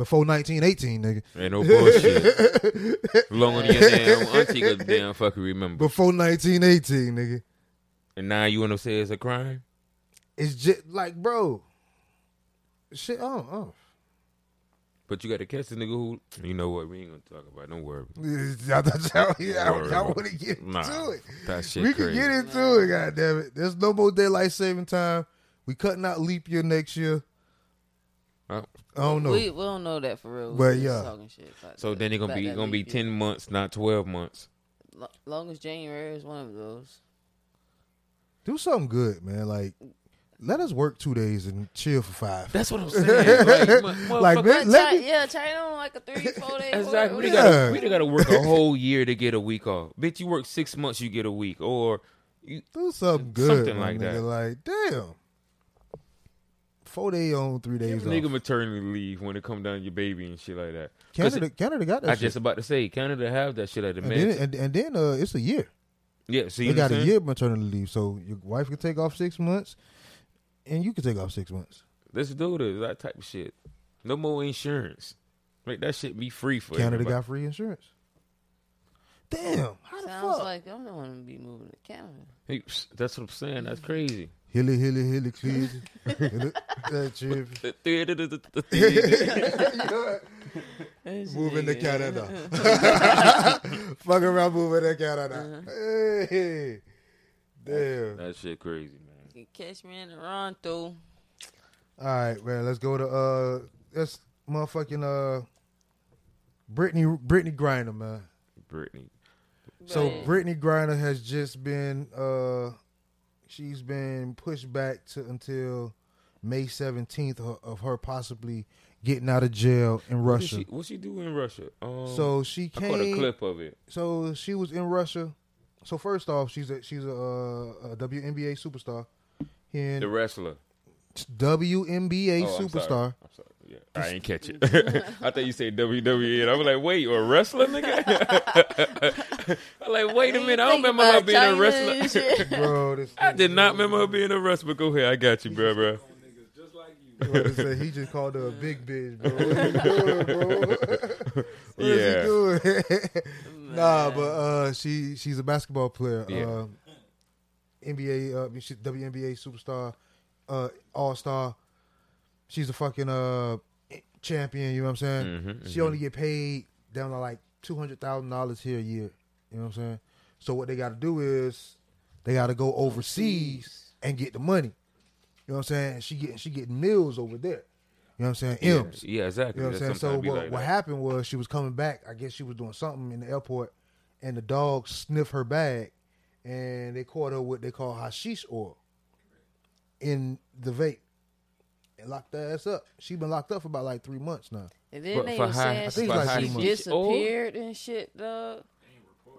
Before 1918, nigga. Ain't no bullshit. Longer than your damn auntie could damn fucking remember. Before 1918, nigga. And now you wanna say it's a crime? It's just like, bro. Shit, oh, oh. But you got to catch the nigga who. You know what? We ain't gonna talk about. it. Don't worry. Y'all, y'all, y'all, want to get Nah, into it. that shit we can get into it, God damn it. There's no more daylight saving time. We cutting out leap year next year. Oh. oh I don't know. We, we don't know that for real. We But yeah. talking shit So that- then it gonna be that gonna be leap year. ten months, not twelve months. Lo- Long as January is one of those. Do something good, man. Like, let us work two days and chill for five. That's what I'm saying. Like, mu- like, motherfucker- man, let Chi- me, yeah, China on like a three, four day. Exactly. We work- gotta Yeah. we gotta work a whole year to get a week off. Bitch, you work six months, you get a week, or you do something good. Something like nigga. that. Like, damn. Four day on, three days off. nigga maternity leave when it come down to your baby and shit like that. Canada, Canada got that I shit. just about to say Canada have that shit at the and, then, and, and then uh, it's a year. Yeah, see, they you got a year maternity leave, so your wife can take off six months, and you can take off six months. Let's do this, that type of shit. No more insurance. Make that shit be free for Canada everybody. got free insurance. Damn, how the Sounds fuck? like I'm the one to be moving to Canada. Hey, that's what I'm saying. That's crazy. Hilly, hilly, hilly, clean. that chip. Moving to Canada. Fuck around moving to Canada. Hey, damn. That shit crazy, man. You can catch me in Toronto. All right, man. Let's go to uh, let's motherfucking uh, Brittney Brittney Griner, man. Brittney. So Right. Brittney Griner has just been uh, she's been pushed back to until May seventeenth of, of her possibly getting out of jail in What Russia. she, what she do in Russia? Um, So she came, I caught a clip of it. So she was in Russia. So first off, she's a she's a, uh, a WNBA superstar. Here in The wrestler. WNBA Oh, I'm superstar. sorry. I'm sorry. Yeah, I ain't catch it. I thought you said WWE, and I was like, wait, you a wrestler, nigga? I'm like, wait a minute, I don't remember her being a wrestler. Bro, this I did not remember her being a wrestler. Go ahead, I got you, bro, bro. What is that? he just called her a big bitch, bro. What is he doing, bro? What is Yeah. he doing? nah, but uh, she she's a basketball player. Yeah. Uh, NBA, uh, I mean, she's WNBA superstar, uh, all star. She's a fucking uh champion. You know what I'm saying? Mhm, She mhm. only get paid down to like two hundred thousand dollars here a year. You know what I'm saying? So what they got to do is they got to go overseas and get the money. You know what I'm saying? She getting she getting meals over there. You know what I'm saying? Yeah, M's. yeah, exactly. You know what I'm saying? So what, like what happened was she was coming back. I guess she was doing something in the airport, and the dog sniffed her bag, and they caught her what they call hashish oil in the vape, and locked her ass up. She been locked up for about like three months now. And then But they for was high- saying I she, think it's like she three months. disappeared and shit, dog.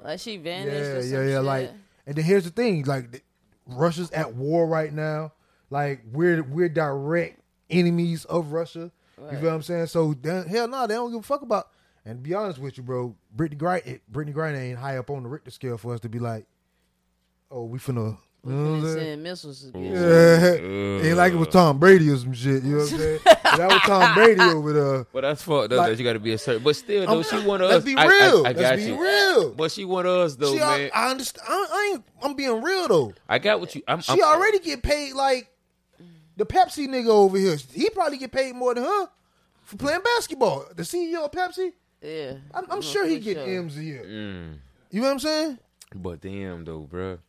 Like she vanished. Yeah, or some yeah, yeah. shit. Like, and then here's the thing: like, the- Russia's at war right now. Like, we're we're direct enemies of Russia. You Right. feel what I'm saying? So then, hell no, they don't give a fuck about. And to be honest with you, bro, Brittney Griner, Brittney Griner ain't high up on the Richter scale for us to be like, oh, we finna. You know what I'm saying? missiles Yeah, ain't like it was Tom Brady or some shit. You know what I'm saying? that was Tom Brady over there. But that's fucked up Like- that you got to be a certain. But still, though, I'm- she one of let's us. be I- I- real. I, Let's got be you. real. But she one of us though, She, man. I, I understand. I, I ain't. I'm being real though. I got what you. I'm, She I'm, already get paid like the Pepsi nigga over here. He probably get paid more than her for playing basketball. The CEO of Pepsi. Yeah, I'm, I'm sure he get sure. M's a year. Mm. You know what I'm saying? But damn though, bruh.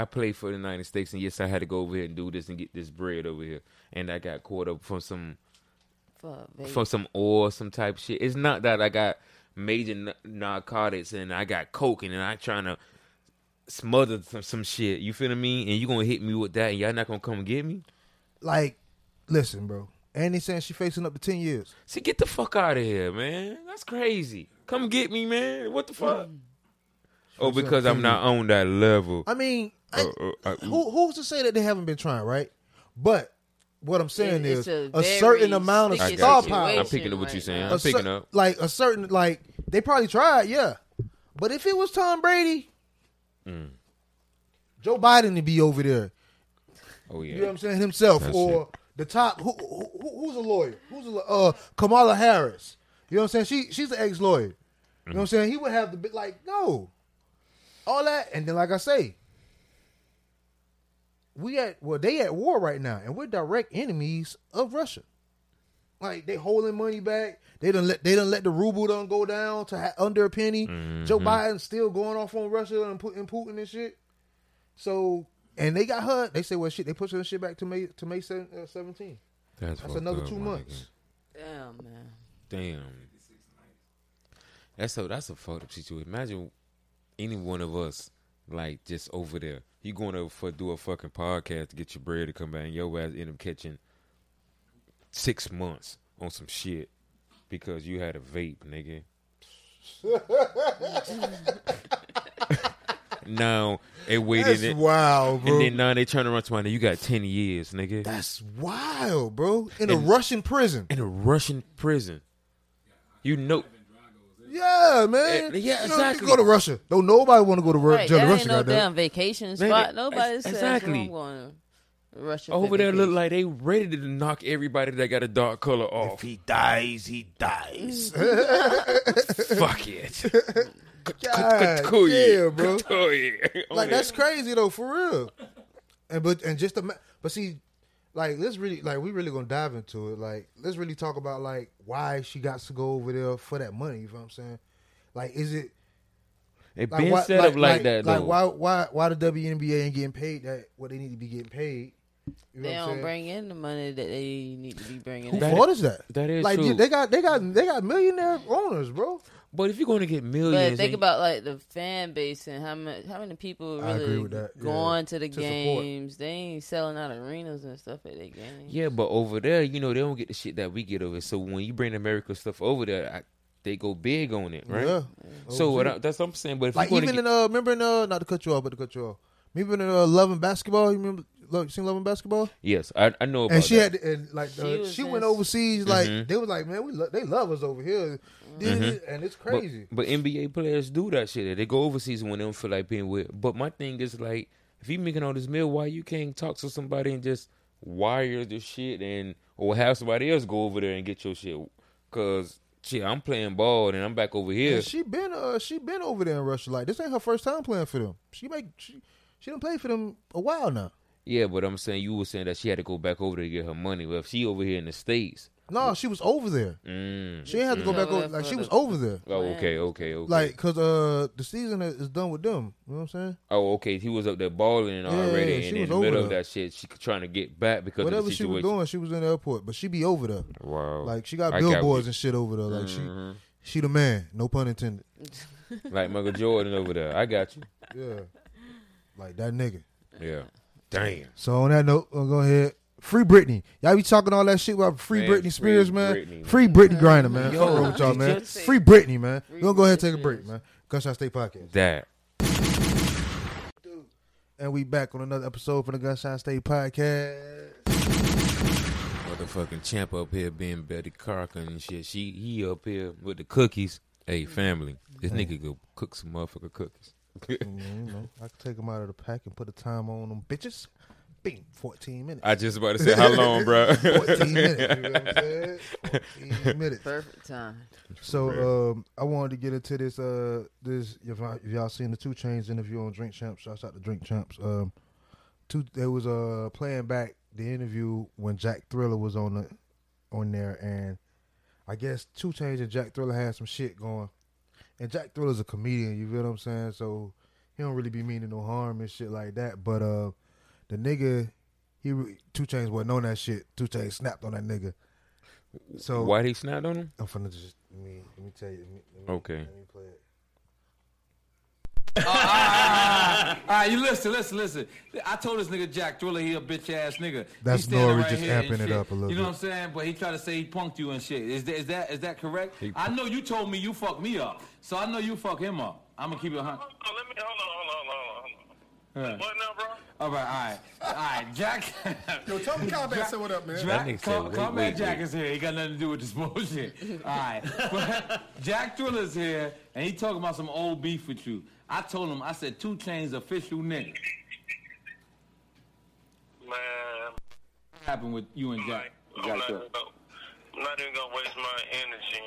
I played for the United States, and yes, I had to go over here and do this and get this bread over here, and I got caught up from some Fuck, baby. from some oil, some type shit. It's not that I got major n- narcotics and I got coke and I trying to smother some, some shit. You feel me? And you gonna hit me with that, and y'all not gonna come get me? Like, listen, bro. Andy saying she facing up to ten years. See, get the fuck out of here, man. That's crazy. Come get me, man. What the fuck? Mm. Oh, because I'm not on that level. I mean, I- Uh, uh, uh, who who's to say that they haven't been trying, right? But what I'm saying It- is it's a, a certain very amount of I got star you. power. I'm picking up what you're saying. I'm a picking up. like a certain like they probably tried, yeah. But if it was Tom Brady, Mm. Joe Biden to be over there. Oh yeah. You know what I'm saying himself, That's or the top. Who, who, who's a lawyer? Who's a law- uh Kamala Harris? You know what I'm saying? She she's an ex lawyer. You know what I'm saying? He would have the bit like no, all that, and then like I say, we at well they at war right now, and we're direct enemies of Russia. Like they holding money back. They don't let they don't let the ruble done go down to ha- under a penny. Joe Biden still going off on Russia and putting Putin and shit. So and they got her. They say well shit. They pushed her shit back to May to May seven- uh, 17. That's, That's another two months. Damn, man. Damn. That's a that's a fucked up situation. Imagine any one of us like just over there. You going to for do a fucking podcast to get your bread to come back, and your ass end up catching six months on some shit because you had a vape, nigga. now it waited. That's wild, bro. And then now they turn around to me, you got ten years, nigga. That's wild, bro. In a Russian prison. in a Russian prison. You know, Yeah, man. Eh, yeah, You know, you exactly. go to Russia. Don't nobody want to go to Ru- Right, to that Russia. ain't no goddamn. damn vacation spot. it- Nobody ex- says exactly. I'm going to Russia. over for there look like they ready to knock everybody that got a dark color off. If he dies, he dies. Fuck it. God Cool, damn, bro. Oh. Like that's crazy though, for real. And but and just ima- but see, like let's really like we really gonna dive into it. Like let's really talk about like why she got to go over there for that money. You know what I'm saying? Like, is it It like been why, set up like, that Like though. why why why the WNBA ain't getting paid that what they need to be getting paid? You know they don't saying? bring in the money that they need to be bringing. Who in. That- fault is that? that is like true. they got they got they got millionaire owners, bro. But if you're going to get millions, But millions, think and- about like the fan base and how much how many people I agree really with that, yeah. going to the To support. games. They ain't selling out arenas and stuff at their games. yeah, but over there, you know, they don't get the shit that we get over. So when you bring America stuff over there, I, they go big on it, right? Yeah. So what I, that's what I'm saying. But if like you're even going to in uh remember in uh not to cut you off but to cut you off. Even in uh Love and Basketball, you remember look you seen Love and Basketball? yes, I, I know about and she that. had and like She uh, she in- went overseas like Mhm. they was like man we lo- they love us over here Did- and it's crazy. But, NBA players do that shit. They go overseas when they don't feel like being with. But my thing is like, if you making all this meal, why you can't talk to somebody and just wire the shit and or have somebody else go over there and get your shit? Cause shit, I'm playing ball and I'm back over here. And she been uh she been over there in Russia like this ain't her first time playing for them. She make she she done played for them a while now. yeah, but I'm saying you were saying that she had to go back over there to get her money. Well, if she over here in the states, No, she was over there. mm. She ain't have to go Mm. back Over there like she was over there. Oh, okay, okay, okay. Like cause uh the season is done with them. You know what I'm saying? oh, okay. He was up there balling already, yeah, she and in the middle of that shit, she trying to get back because Whatever she was doing, she was in the airport, but she be over there. Wow, Like she got I billboards and shit over there. Like Mhm. she she the man. No pun intended. like Michael Jordan over there. I got you. Yeah. Like that nigga. Yeah. Damn. So on that note, we'll go ahead. Free Britney. Y'all be talking all that shit about free Man, Britney free Spears, man. Britney. Free Brittney Griner, man. Yo, Fuck wrong with y'all, man. Free Britney, man. Free We're gonna go ahead and take a break, Spears. man. Gunshot State Podcast. That. And we back on another episode for the Gunshot State Podcast. Motherfucking champ up here being Betty Crocker and shit. She he up here with the cookies. Hey, family, this nigga go cook some motherfucker cookies. Mm, you know, I can take them out of the pack and put a time on them bitches. Bing, fourteen minutes. I just about to say how long, bro. fourteen minutes. You know what I'm saying? Fourteen minutes. Perfect time. So um, I wanted to get into this. Uh, this if, I, if y'all seen the 2 Chainz interview on Drink Champs, shouts out to Drink Champs. Um, two there was uh playing back the interview when Jack Thriller was on the on there, and I guess 2 Chainz and Jack Thriller had some shit going. And Jack Thriller's a comedian, you feel what I'm saying? So he don't really be meaning no harm and shit like that. But uh, the nigga, he 2 Chainz wasn't on that shit. 2 Chainz snapped on that nigga. So Why he snapped on him? I'm finna just let me let me tell you. Let me, let me, Okay. Let me play it. Ah, ah, ah, All right, you listen, listen, listen. I told this nigga Jack Thriller he a bitch ass nigga. That's He's standing N.O.R.E. just here amping it up a little You know bit. what I'm saying? But he tried to say he punked you and shit. Is that is that is that correct? He I know you told me you fucked me up, so I know you fuck him up. I'm gonna keep it a hundred. Oh, let me hold on, hold on, hold on, hold on. Yeah. What now, bro? All right, all right, all right. Jack. Yo, tell me Combat say what up, man. That Jack, nigga said, wait, Combat wait, Jack wait. is here. He got nothing to do with this bullshit. All right. But Jack Thriller's here, and he talking about some old beef with you. I told him, I said, 2 Chainz official nigga. Man, What happened with you and Jack? I'm Jack not, Thriller? even gonna, I'm not even gonna waste my energy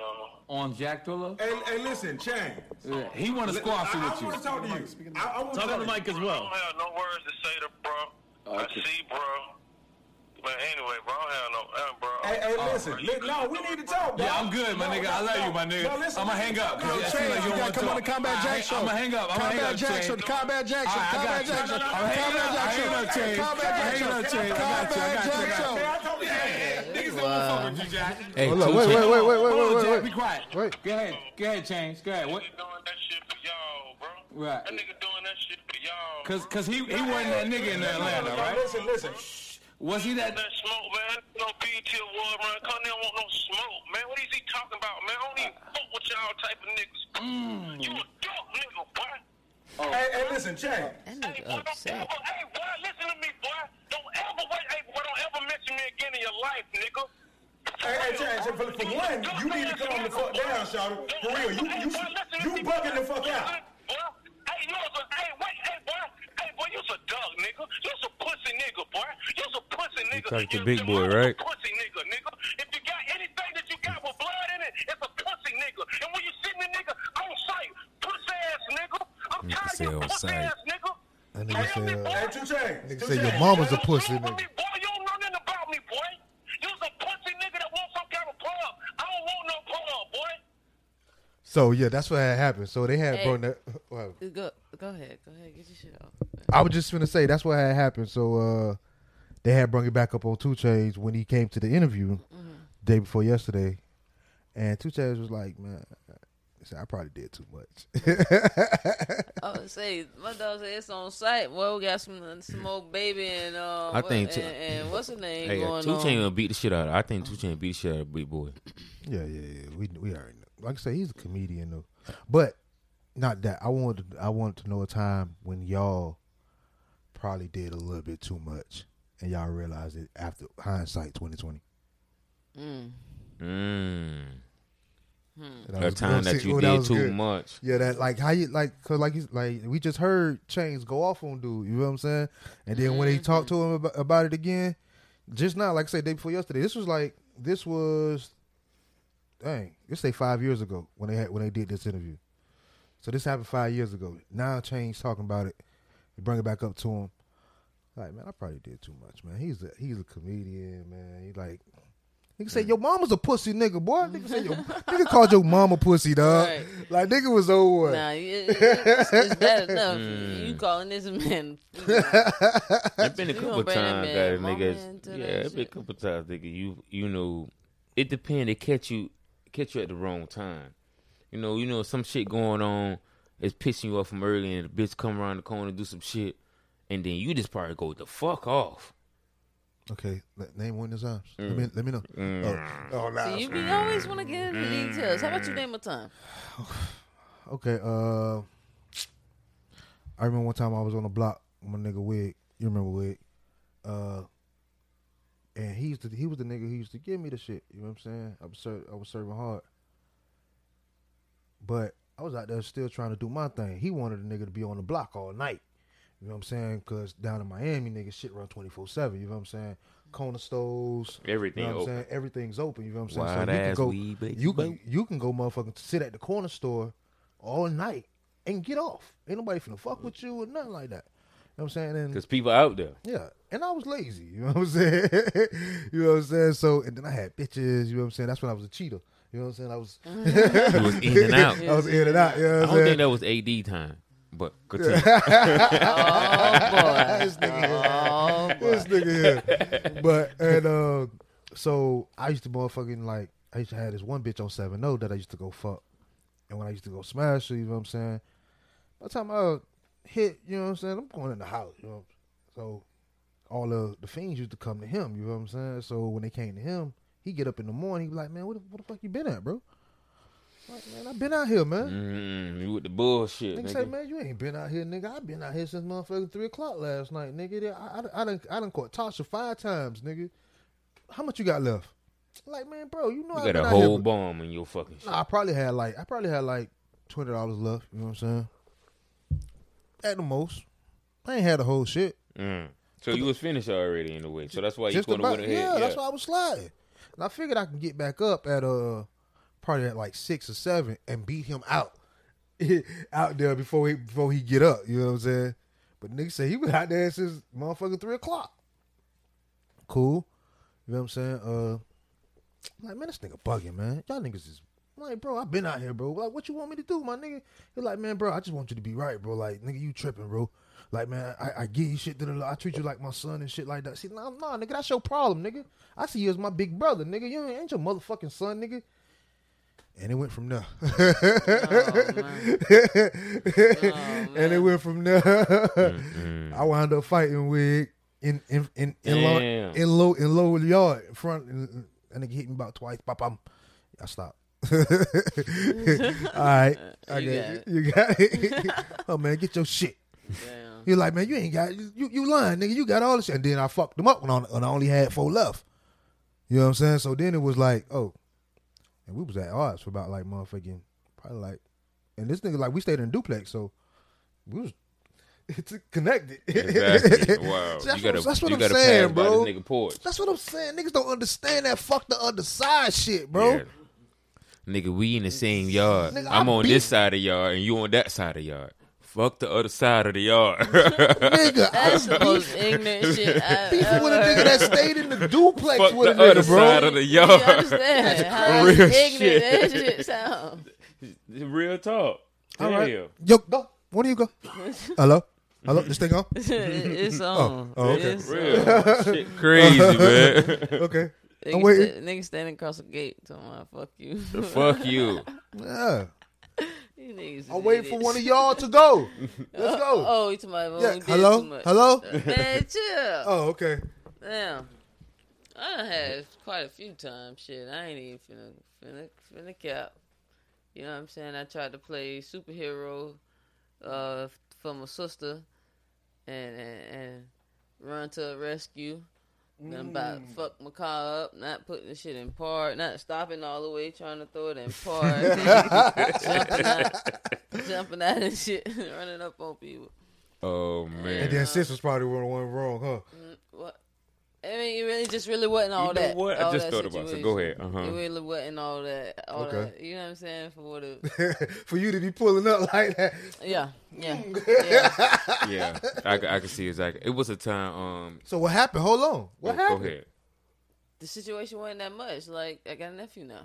on On Jack Thriller? Hey, hey, listen, Chang. Yeah, he want to squash it I, with I want to talk to you. I, I want to Talk talk the to you. mic as well. I don't have no words to say to bro. I see, bro. But anyway, bro, I don't have no, uh, bro. Hey, hey, listen. Li- no, we need to talk, bro. Yeah, I'm good, my No, nigga. no, I love no. you, my nigga. No, listen, I'ma hang up, talk. 'cause No, it Chang, like you you gotta wanna come on the talk. Combat I- Jack show. I'ma hang up. I'ma hang Combat up, Jack Chang. show. The Combat Jack show. All right, I Combat got you. Jack show. I'm hanging up. Combat Jack I ain't no show. change. Combat I Jack ain't no show. change. I got you. I Combat got you. I Jack got show. you. Niggas don't Wow. fuck with you, Jack. Hey, Hold on, Two wait, Chainz- wait, wait, wait, wait, Hold on, wait, Jack. wait, Be quiet. Wait. Go ahead. Go ahead, Chainz. Go ahead. What? Doing that shit for y'all, bro. Right. That nigga doing that shit for y'all. Cause, cause he, he wasn't that nigga in Atlanta, right? Listen, listen. Was he that? that smoke, man. No BET award, man. Come there, want no smoke, man. What is he talking about, man? I don't even fuck with y'all type of niggas. Mm. You a dope nigga, boy. Oh. Hey, hey, listen, Chang. That Hey, nigga boy, don't upset. ever, hey, boy, listen to me, boy. Don't ever wait, hey, boy, don't ever mention me again in your life, nigga. Hey, hey, Chang, for, for one, you need to calm the fuck down, Shawty. For real, you you you bugging the fuck out. Hey, you was a, hey, wait, hey, boy, hey, boy, you's a dog, nigga. You's a pussy nigga, boy. You's a pussy nigga. talking to Big Boy, right? Pussy nigga, nigga. If you got anything that you got with blood in it, it's a pussy nigga. And when you see me, nigga, on sight, pussy ass nigga. I'm Nigga tired say of you on pussy sight. ass nigga. That nigga said, boy. Hey, 2 Chainz. nigga said your mama's a pussy nigga. Me, boy, you don't know nothing about me, boy. You's a pussy nigga that wants some kind of pub. I don't want no pub, boy. So yeah, that's what had happened. So they had Hey. brought that. Well, Go, go ahead. Go ahead. Get your shit off. I was just gonna say that's what had happened. So uh, they had brought it back up on 2 Chainz when he came to the interview day before yesterday, and 2 Chainz was like, "Man, he said, I probably did too much." I would say my dog said it's on site. Well, we got some some old baby and um, I think what- Two- and, and what's her name Hey, uh, going Two on? Chain gonna beat the shit out of. I think Two Chain beat the shit out of Big Boy. Yeah, yeah, yeah. We we already know. Like I say, he's a comedian though. But not that. I wanted I wanted to know a time when y'all probably did a little bit too much, and y'all realized it after hindsight, twenty twenty. Mm. Mm. Mm-hmm. That A was time that you oh, did was too good. much. Yeah, that like how you like cause like he's like we just heard Chainz go off on dude. You know what I'm saying? And then when he mm-hmm. talked to him about, about it again, just now, like I said, day before yesterday. This was like this was, dang, let's say five years ago when they had when they did this interview. So this happened five years ago. Now Chainz talking about it. You bring it back up to him. Like man, I probably did too much, man. He's a he's a comedian, man. He like. Nigga say your mama's a pussy nigga, boy. Nigga say your nigga called your mama pussy, dog. Right. Like nigga was over. Nah, it, it, it's, it's bad enough. Mm. You calling this man? It's been a couple gonna bring that times man that mama niggas. Yeah, that it's been a couple times, nigga. You you know, it depend. They catch you catch you at the wrong time. You know, you know some shit going on. It's pissing you off from early, and the bitch come around the corner and do some shit, and then you just probably go the fuck off. Okay, let, name one of the times. Let Mm. me let me know. Mm. Oh, oh nah. See, you be always want to get into Mm. details. How about you name a time? Okay, uh, I remember one time I was on the block with my nigga Wig. You remember Wig? Uh, and he used to he was the nigga who used to give me the shit. You know what I'm saying? I was ser- I was serving hard, but I was out there still trying to do my thing. He wanted a nigga to be on the block all night. You know what I'm saying? Cause down in Miami, niggas shit run 24 seven. You know what I'm saying? Corner stores, Everything You know what. I'm saying? Everything's open. You know what I'm saying? Wild you can go, weed, baby, you can you can go motherfucking sit at the corner store all night and get off. Ain't nobody finna fuck with you or nothing like that. You know what I'm saying? And Because people out there. yeah, and I was lazy. You know what I'm saying? you know what I'm saying? So, and then I had bitches. You know what I'm saying? That's when I was a cheater. You know what I'm saying? I was. You was in and out. I was in and out. You know I what I'm don't saying? think that was AD time, but continue. this nigga, this nigga here. But and uh, so I used to motherfucking like I used to have this one bitch on seven O that I used to go fuck, and when I used to go smash her, you know what I'm saying. By the time I hit, you know what I'm saying, I'm going in the house, you know. So all the the fiends used to come to him, you know what I'm saying. So when they came to him, he get up in the morning, he be like, man, what the, what the fuck you been at, bro? Like, man, I've been out here, man. Mm, you with the bullshit, Nigga nigga. say, man, you ain't been out here, nigga. I've been out here since motherfucking three o'clock last night, nigga. I, I, I done, I done caught Tasha five times, nigga. How much you got left? Like, man, bro, you know You I got a out here, whole bomb in your fucking shit. Nah, I probably had like, I probably had like twenty dollars left. You know what I'm saying? At the most, I ain't had the whole shit. Mm. So you was finished already in a way. So that's why you could have about, ahead. yeah, Yeah, that's why I was sliding. And I figured I can get back up at uh probably at like six or seven and beat him out out there before he before he get up. You know what I'm saying? But nigga said he was out there since motherfucking three o'clock. Cool. You know what I'm saying? Uh like man, this nigga bugging, man. Y'all niggas is I'm like, bro, I've been out here, bro. Like, what you want me to do, my nigga? He's like, man, bro, I just want you to be right, bro. Like, nigga, you tripping, bro. Like, man, I, I give you shit I treat you like my son and shit like that. See, nah, nah, nigga, that's your problem, nigga. I see you as my big brother, nigga. You ain't your motherfucking son, nigga. And it went from there. Oh, oh, and it went from there. I wound up fighting with in in in in, low, Damn. in low in low yard in front. And, and nigga hit me about twice. Bop, bop. I stopped. All right, I You got got it. You got it. oh man, get your shit. You're like, man, you ain't got you. You lying, nigga. You got all this shit. And then I fucked them up when I, when I only had four left. You know what I'm saying? So then it was like, oh, and we was at odds for about like motherfucking probably like, and this nigga like we stayed in duplex, so we was it's connected. Exactly. Wow. So that's You gotta- what, that's what you I'm saying, bro. That's what I'm saying. Niggas don't understand that fuck the other side shit, bro. Yeah. Nigga, we in the same yard. Nigga, I'm I on beat- this side of yard and you on that side of yard. Fuck the other side of the yard. Nigga, That's the most ignorant shit I've with a nigga that stayed in the duplex Fuck with a the other nigga, bro. side of the yard. You understand how Real ignorant shit. that shit sounds? Real talk. All Damn. right. Yo, go. Where do you go? Hello? Hello? This thing on? It's Oh, on. oh, okay. It's Real. on. Shit crazy, man. okay. I'm waiting. sta- niggas standing across the gate talking about fuck you. Fuck you. Yeah. You I'm waiting for one of y'all to go. Let's go. Oh, you talking about when Yeah, hello? too much. Hello? Man, chill. Oh, okay. Damn. I done had quite a few times. Shit, I ain't even finna, finna, finna cap. You know what I'm saying? I tried to play superhero uh, for my sister and, and, and run to a rescue. Then about Mm. fuck my car up, not putting the shit in park, not stopping all the way, trying to throw it in park, jumping out, jumping out and shit, running up on people. Oh man. And then sis was probably the one wrong, huh? Mm, What? I mean, it really just really wasn't all You know that. what? I just that thought about it, so go ahead. Uh-huh. It really wasn't all that. All Okay. that. You know what I'm saying? For what it. For you to be pulling up like that. Yeah. Yeah. yeah. yeah, I, c- I can see exactly. It was a time. Um, So what happened? Hold on. What go happened? ahead. The situation wasn't that much. Like I got a nephew now.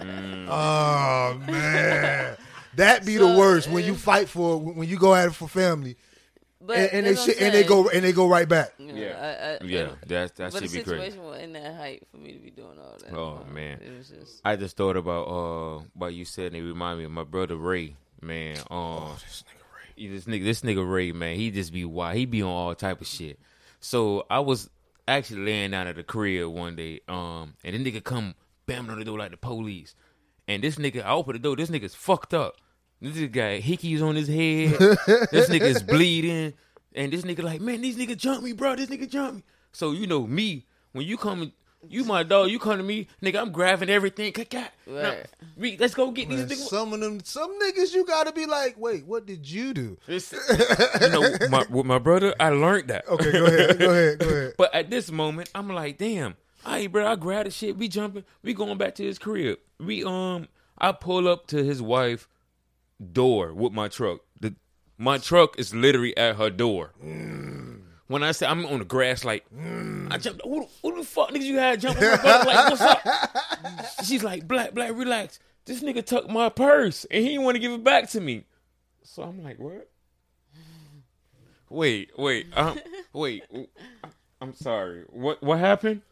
Mm. Oh man, that be the worst when you fight for when you go at it for family, But and, and they that's what shit, I'm and they go and they go right back. You know, Yeah. I, I, Yeah, and- that- that but should the be crazy. situation wasn't that height for me to be doing all that. Oh Um, man, it was just I just thought about uh what you said. and It reminded me of my brother Ray. Man, um, Oh, this nigga Ray. this nigga, this nigga Ray, man, he just be wild. He be on all type of shit. So I was actually laying down at the crib one day, um, and the nigga come bam on the door like the police. And this nigga, I open the door. This nigga's fucked up. This nigga got hickeys on his head. this nigga's bleeding. And this nigga like, man, these nigga jumped me, bro. This nigga jumped me. So you know me when you come, you my dog. You come to me, nigga. I'm grabbing everything. Cat, cat. Now, Right. we- let's go get Man, these niggas. some of them, some niggas, you gotta be like, wait, what did you do? you know, my, with my brother, I learned that. Okay, go ahead, go ahead, go ahead. But at this moment, I'm like, damn, hey, bro, I grab the shit. We jumping. We going back to his crib. We um, I pull up to his wife door with my truck. The my truck is literally at her door. When I say I'm on the grass, like I jumped. Who, the- who the fuck niggas you had jumping? Like what's up? She's like, black, black, relax. This nigga took my purse and he didn't want to give it back to me. So I'm like, what? Wait, wait, um, wait. I'm sorry. What what happened?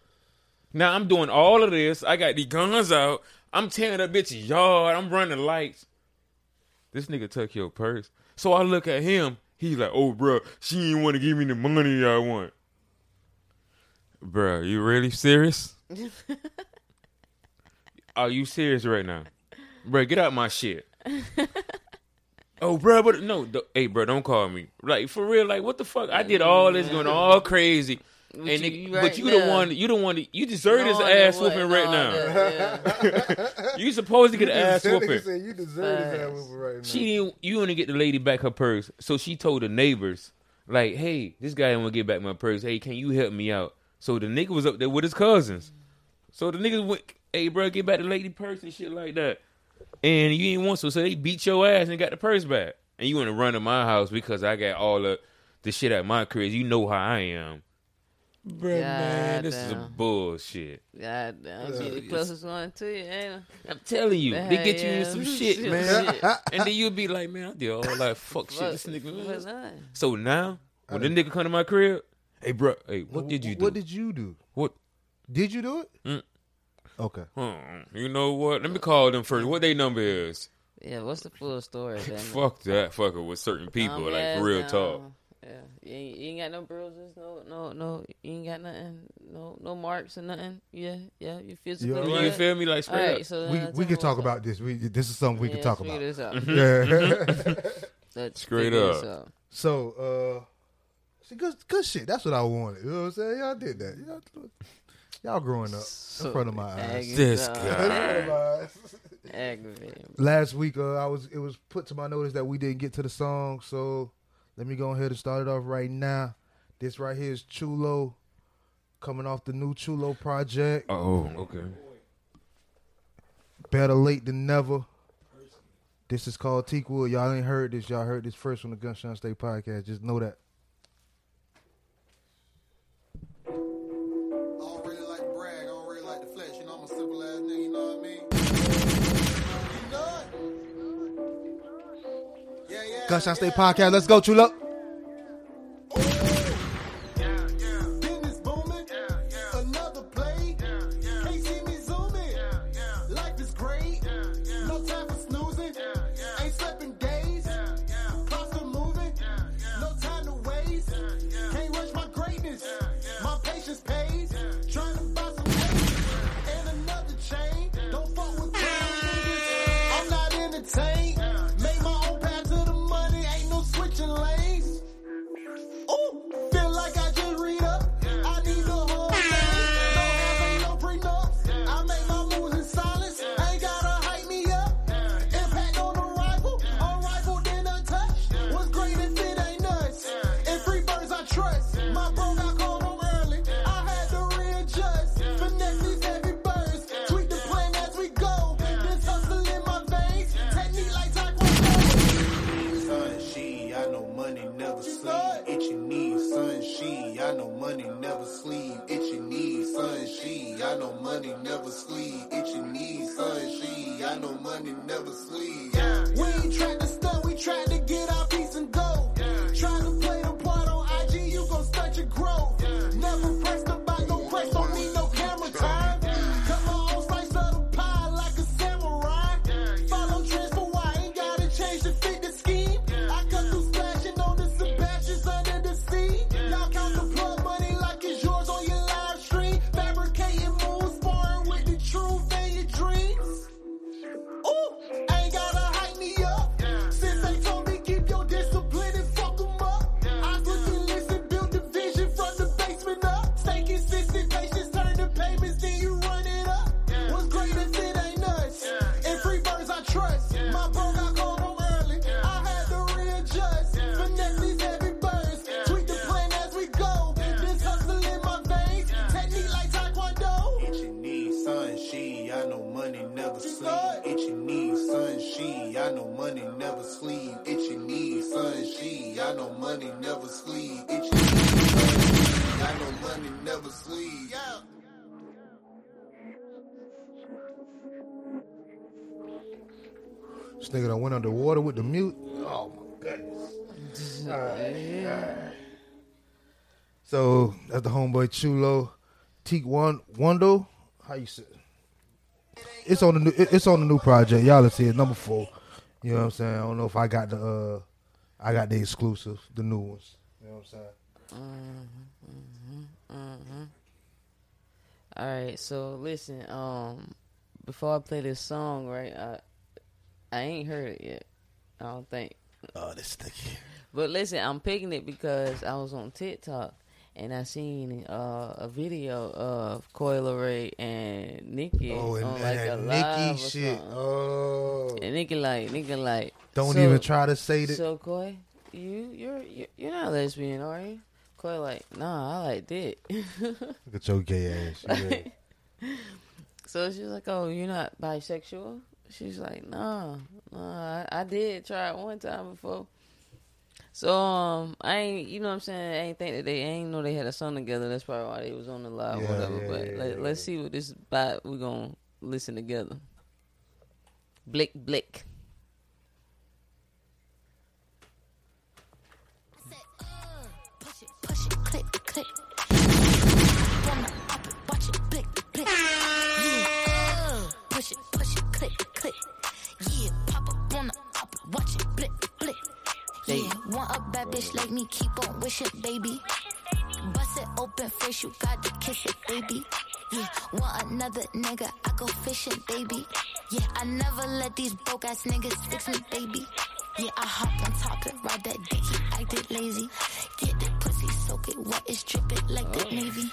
Now I'm doing all of this. I got these guns out. I'm tearing that bitch's yard. I'm running lights. This nigga took your purse. So I look at him. He's like, "Oh, bro, she didn't want to give me the money I want." Bro, you really serious? Are you serious right now, bro? Get out my shit. Oh, bro, but no, th- hey, bro, don't call me. Like for real, like what the fuck? I did all this going all crazy, and you- it- you but right you the one, you the one, you deserve this ass that whooping right no, now. you supposed to get an ass just- that nigga whooping. said you deserve this ass whooping right now. She didn't. You want to get the lady back her purse, so she told the neighbors, like, "Hey, this guy want to get back my purse. Hey, can you help me out?" So the nigga was up there with his cousins. So the niggas went, "Hey, bro, get back the lady purse and shit like that." And you ain't want so, so they beat your ass and got the purse back. And you want to run to my house because I got all the the shit at my crib. You know how I am, bro. man, this is a Goddamn. bullshit. God damn, be the Uh, closest one to you, ain't I? I'm telling you, they get you in some shit, Shit, man. shit. and then you'll be like, man, I did all that fuck shit. This nigga. fuck that. So now, when the nigga come to my crib, hey, bro, hey, what did you do? What did you do? What? Did you do it? Mm. Okay. Hmm, you know what? Let me call them first. What they number is? Yeah, what's the full story? Then? Fuck that, fucker with certain people, Calm like ass for real down. talk. Yeah, you ain't, you ain't got no bruises, no, no, no. You ain't got nothing, no, no marks or nothing. Yeah, yeah. You physically. You good? You feel me? Like straight All right, up. so we we can talk up. about this. We this is something we Yeah, can talk about. this out. Yeah. Let's Straight up. so uh, see, good good shit. That's what I wanted. You know what I'm saying? Y'all did that. Y'all, y'all growing up in front of my eyes. This guy. In front of my eyes. Aggravating. Last week, uh, I was it was put to my notice that we didn't get to the song, so let me go ahead and start it off right now. This right here is Chulo, coming off the new Chulo project. Oh, okay. Better late than never. This is called Teakwood. Y'all ain't heard this. Y'all heard this first on the Gunshot State podcast. Just know that. It. Yeah, yeah. Gunshot State podcast. Let's go. Business So that's the homeboy Chulo, Teak One Wando. How you say? It's on the new. It's on the new project. Y'all see it. Number four. You know what I'm saying? I don't know if I got the. uh I got the exclusive, the new ones. You know what I'm saying? Mm-hmm, mm-hmm. All right, so listen. Um, before I play this song, right? I I ain't heard it yet. I don't think. Oh, this sticky. But listen, I'm picking it because I was on TikTok and I seen uh, a video of Coi Leray and Nikki Oh, and on like a or shit. something. Oh. And Nikki like, Nikki like. Don't so- even try to say that. So Coi, you you're you're, not lesbian, are you? Coi like, nah, I like dick. Look at your gay ass. Ready? So she's like, "Oh, you're not bisexual?" She's like, "Nah, nah. I, I did try it one time before." So um, I ain't, you know what I'm saying? I ain't think that they I ain't know they had a song together. That's probably why they was on the live, Yeah, or whatever. yeah, but yeah, let, let's see what this about. We're gonna listen together. Blick, blick. Want a bad bitch like me, keep on wishing, baby. Bust it open first, you got to kiss it, baby. Yeah, want another nigga, I go fishing, baby. Yeah, I never let these broke ass niggas fix me, baby. Yeah, I hop on top and ride that dick, he acted lazy. Get that pussy, soak it wet, it's dripping like the Navy.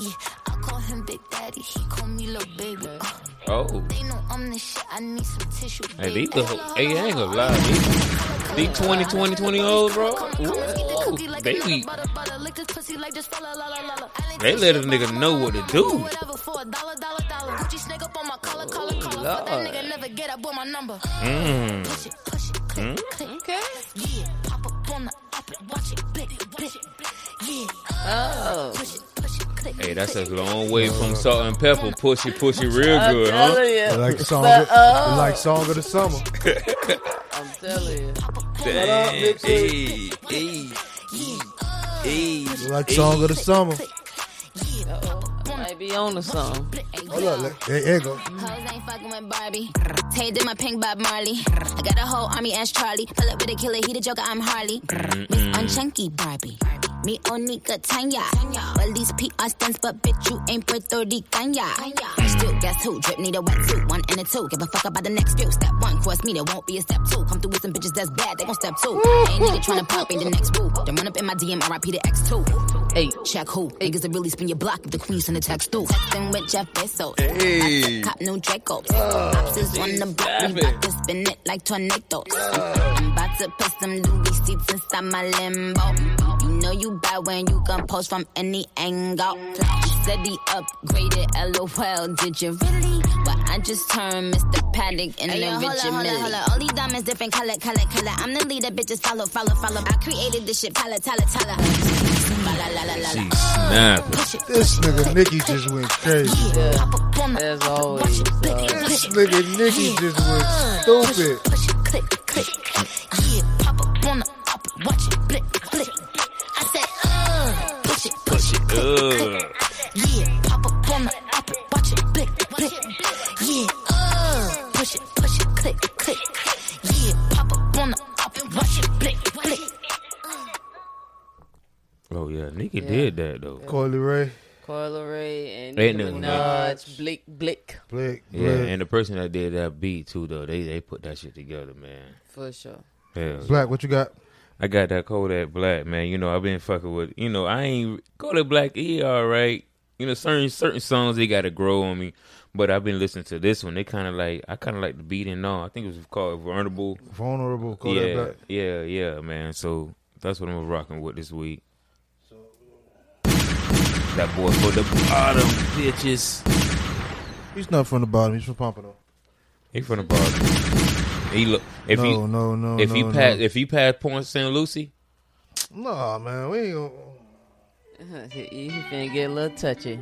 Yeah, I call him Big Daddy, he call me little baby. Uh, Oh. they know I'm the shit, I need some tissue, Hey, these the whole, hey, I ain't gonna lie. These, these 20, 20, 20 olds, bro. Ooh, they be, they let a nigga know what to do. Mm. Mm. Okay. Yeah, pop up on the up watch it, blick, blick. Yeah. Oh. Push it, push it, click. Hey, that's a long way from salt and pepper. Pushy, pushy, real I'm good, huh? telling you. Like song. But, of, oh. like song of the summer. I'm telling you. Damn. Hey, hey, hey, They like song of the summer. Uh-oh. Might be on the song. Hold up, let- there, there you go. Hoes ain't fucking with Barbie. Tay did my pink Bob Marley. I got a whole army as Charlie. Pull up with a killer, he the joker, I'm Harley. Miss Unchunky Barbie. Me Onika Tanya. Well, these PR stunts, but bitch, you ain't Puerto Rican. ya. Still, guess who? Drip need a wet suit. One and a two. Give a fuck about the next few. Step one, cross me, there won't be a step two. Come through with some bitches that's bad, they gon' step two. Ain't nigga tryna pop, ain't the next boo. Then run up in my DM, RIP the X2. Hey, check who? Niggas that really spin your block if the queen send a text through. Texting with Jeff Bezos. Hey. Cop new Dracos. Ah. Ops is on the block, we bout to spin it like tornadoes. Ah. I'm about to put some Louis seats inside my limbo. You know you bad when you can post from any angle. You said he upgraded, lol, did you really? But I just turned Mr. Paddock in Hey, the yo, hold Richard up, hold up, hold up. All these diamonds different color, color, color. I'm the leader, bitches follow, follow, follow. I created this shit, pala, tala, tala. La, la, la, la, la, She la. snapping. This nigga Nicky just went crazy. Yeah. As always. Uh, this nigga Nicky just went stupid. Ugh. yeah, pop up on the up, watch it, blick, blick. Yeah, uh, push it, push it, click, click. Yeah, pop up on the up, watch it, blick, blick. Oh yeah, Nikki Yeah. did that though. Coi Leray. Coi Leray and Ain't Nicki no Minaj, Blick, Blick. Blick, Yeah, and the person that did that beat too though, they they put that shit together, man. For sure. Hell, Black, what you got? I got that Kodak Black, man. You know, I've been fucking with. You know, I ain't Kodak Black. He all right. You know, certain certain songs they got to grow on me. But I've been listening to this one. They kind of like I kind of like the beat and all. I think it was called Vulnerable. Vulnerable, Kodak yeah, Black. yeah, yeah, man. So that's what I'm rocking with this week. That boy for the bottom bitches. He's not from the bottom. He's from Pompano. He from the bottom. He look if No, you no, no, if no, you no. pass if you pass Port St. Lucie, Nah, man, we ain't gonna. he he finna get a little touchy.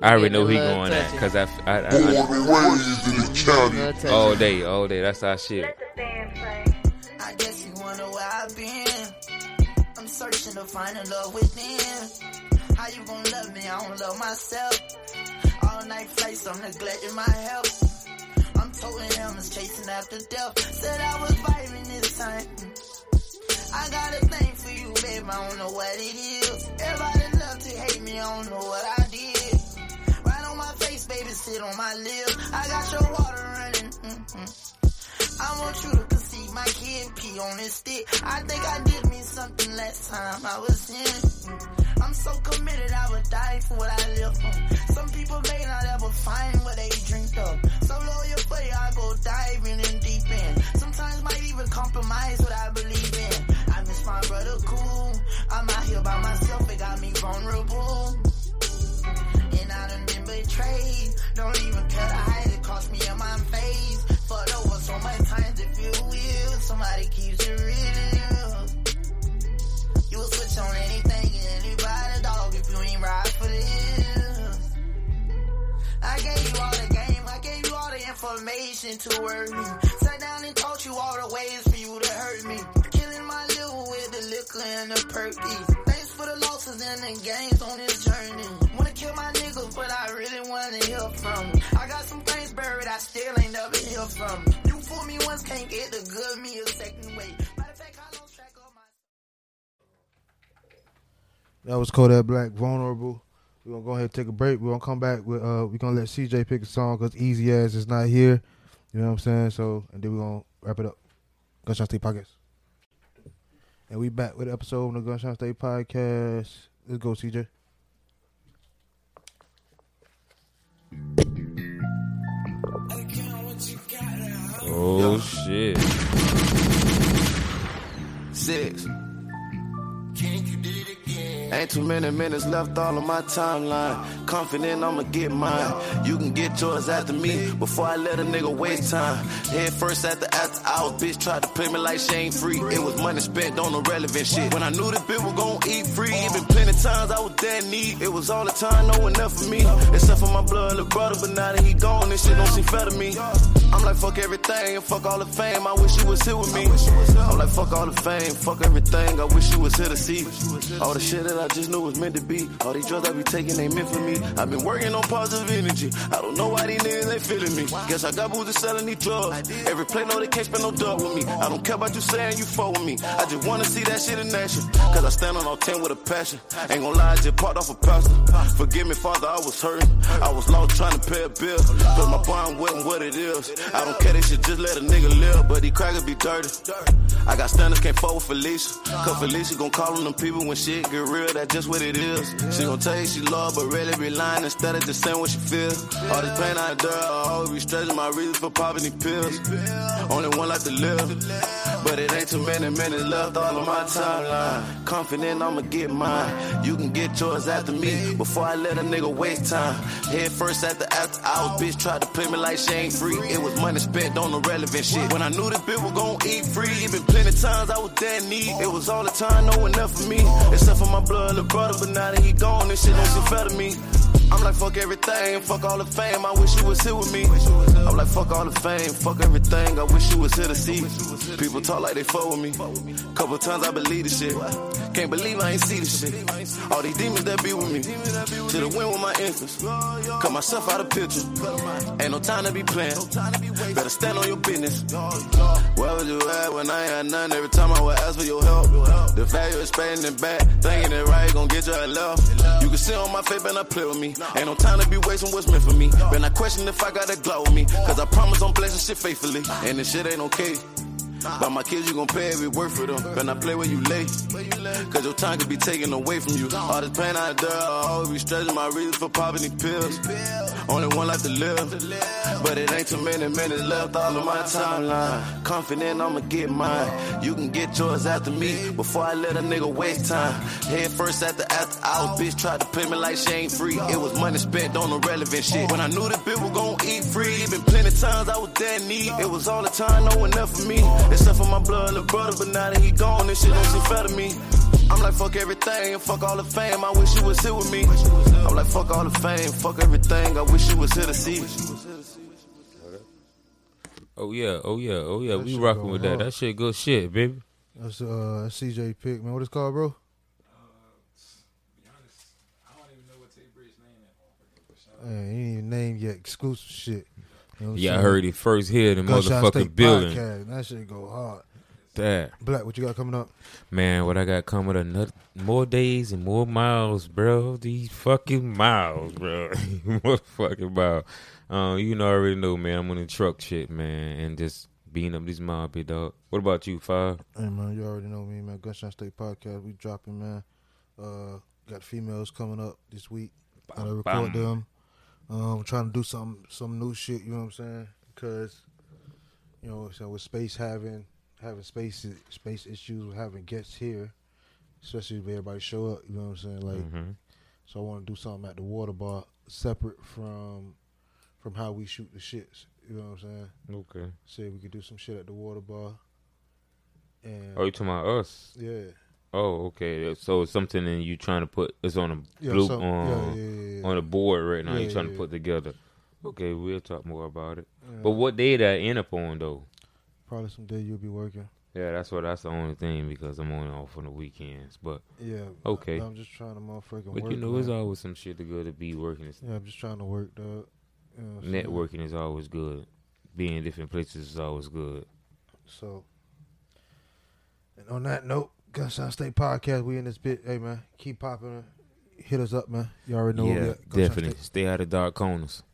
I already Get know a he little going at because I, I, I, Born I, and raised in the county. Little touchy. all day, all day. That's our shit. I guess you wonder where I've been. I'm searching to find a love within. How you gonna love me? I don't love myself. All night flights, I'm neglecting my health. Toting helmets, chasing after death. Said I was vibing this time. I got a thing for you, babe. I don't know what it is. Everybody love to hate me. I don't know what I did. Right on my face, baby, sit on my lips. I got your water running. mm-hmm. I want you to conceive my kid pee on this stick. I think I did me something last time I was in. I'm so committed, I would die for what I live for. Some people may not ever find what they dreamed of. So loyal for I go diving in deep end. Sometimes might even compromise what I believe in. I miss my brother cool. I'm out here by myself, it got me vulnerable. And I done been betrayed. Don't even cut a hide, it cost me in my face. Fucked over so many times, if you will. Somebody keeps it real. You will switch on anything ain't right for this. I gave you all the game, I gave you all the information to work me. Sat down and taught you all the ways for you to hurt me. Killing my liver with the liquor and the perkies. Thanks for the losses and the gains on this journey. Wanna kill my niggas, but I really wanna hear from. I got some things buried, I still ain't never hear from. You fool me once, can't get the good me a second way. That was Kodak Black, vulnerable. We're gonna go ahead and take a break. We're gonna come back with uh we're gonna let CJ pick a song because Easy Ass is not here. You know what I'm saying? So and then we're gonna wrap it up. Gunshot State Podcast. And we back with an episode of the Gunshot State Podcast. Let's go, CJ. Oh shit! Six. Ain't too many minutes left all on my timeline. Confident I'ma get mine. You can get yours after me before I let a nigga waste time. Head first the after hours, bitch tried to play me like she ain't free. It was money spent on irrelevant shit. When I knew this bitch was gon' eat free, even plenty times I was dead in need. It was all the time, no enough for me. Except for my blood, little brother, but now that he gone, this shit don't seem fair to me. I'm like, fuck everything and fuck all the fame. I wish you was here with me. I'm like, fuck all the fame, fuck everything. I wish you was here to see. All the shit that I just knew was meant to be. All these drugs I be taking ain't meant for me. I've been working on positive energy. I don't know why these niggas ain't feeling me. Guess I got booze selling these drugs. Every play know they can't spend no dub with me. I don't care about you saying you fuck with me. I just wanna see that shit in action. Cause I stand on all 10 with a passion. Ain't gonna lie, I just popped off a pastor. Forgive me, father, I was hurting. I was lost trying to pay a bill. But my bond wasn't what it is. I don't care, they should just let a nigga live. But these crackers be dirty. I got standards, can't fuck with Felicia. Cause Felicia gon' call on them people when shit get real, that's just what it is. She gon' tell you she love, but really be lying instead of just saying what she feel. All this pain I endure, I always be stretching my reasons for popping these pills. Only one life to live, but it ain't too many minutes left all on my timeline. Confident I'ma get mine. You can get yours after me before I let a nigga waste time. Head first at the after hours, bitch tried to play me like she ain't free. It was money spent on irrelevant shit. When I knew this bitch was gon' eat free, even plenty times I was dead need. It was all the time, no one enough for me. Except for my blood, little brother, but now that he gone, this shit don't seem fair to me. I'm like, fuck everything, fuck all the fame, I wish you was here with me. I'm like, fuck all the fame, fuck everything, I wish you was here to see. People talk like they fuck with me. Couple times I believe this shit. Can't believe I ain't see this shit. All these demons that be with me. Should've went with my infants. Cut myself out of picture. Ain't no time to be playing. Better stand on your business. Where was you at when I ain't had none? Every time I would ask for your help. The value is paying it back. Thinking it right, gon' get you at left. You can see on my face, better not play with me. Ain't no time to be wasting what's meant for me. Better I question if I got that glow with me. Cause I promise I'm blessing shit faithfully. And this shit ain't okay. By my kids, you gon' pay every word for them. Better not play where you lay. Cause your time could be taken away from you. All this pain I endure, I always be stretching my reasons for popping these pills. Only one life to live, but it ain't too many minutes left all of my timeline. Confident I'ma get mine. You can get yours after me before I let a nigga waste time. Head first the after hours, bitch tried to play me like she ain't free. It was money spent on irrelevant shit. When I knew the bitch was gon' eat free, been plenty times I was dead need. It was all the time, no enough for me. Except for my blood, little brother, but now that he gone, this shit don't seem fair to me. I'm like, fuck everything and fuck all the fame. I wish you was here with me. I'm like, fuck all the fame, fuck everything. I wish you was here to see. Oh yeah, oh yeah, oh yeah. That we rocking with that. hard. That shit good shit, baby. That's uh that's CJ pick, man. What it's called, bro? Man, he ain't even named yet. Exclusive shit. You know Yeah, I heard it first here in the Gunshot motherfucking State building. Podcast. That shit go hard. That Black, what you got coming up? man, what I got coming up? another more days and more miles, bro. These fucking miles, bro. motherfucking fucking miles. Um, you know, I already know, man. I'm on the truck shit, man, and just beating up these mob, big dog. What about you, Five? Hey man, you already know me, man. Gunshot State Podcast. We dropping, man. Uh, got females coming up this week. Gotta record bam. them. Um, trying to do some some new shit. You know what I'm saying? Because you know, so with space having having space space issues, with having guests here, especially if everybody show up. You know what I'm saying? Like, Mhm. so I want to do something at the water bar separate from from how we shoot the shits. You know what I'm saying? Okay. See if we could do some shit at the water bar. And Oh, you talking about us? Yeah. Oh, okay. So it's something that you trying to put it's on a Yeah, blue some- um, on yeah, yeah, yeah, on the board right now. You trying to put together. Okay, we'll talk more about it. But what day that end up on though? Probably some day you'll be working. Yeah, that's what. That's the only thing because I'm only off on the weekends. But Yeah. okay. I'm just trying to motherfucking But work. you know, there's man. always some shit to go to be working. Yeah, I'm just trying to work, dog. You know what I'm saying? Networking is always good. Being in different places is always good. So, and on that note, Gunshot State Podcast, we in this bit. Hey, man, keep popping. Hit us up, man. You already know yeah, definitely. Stay out of dark corners.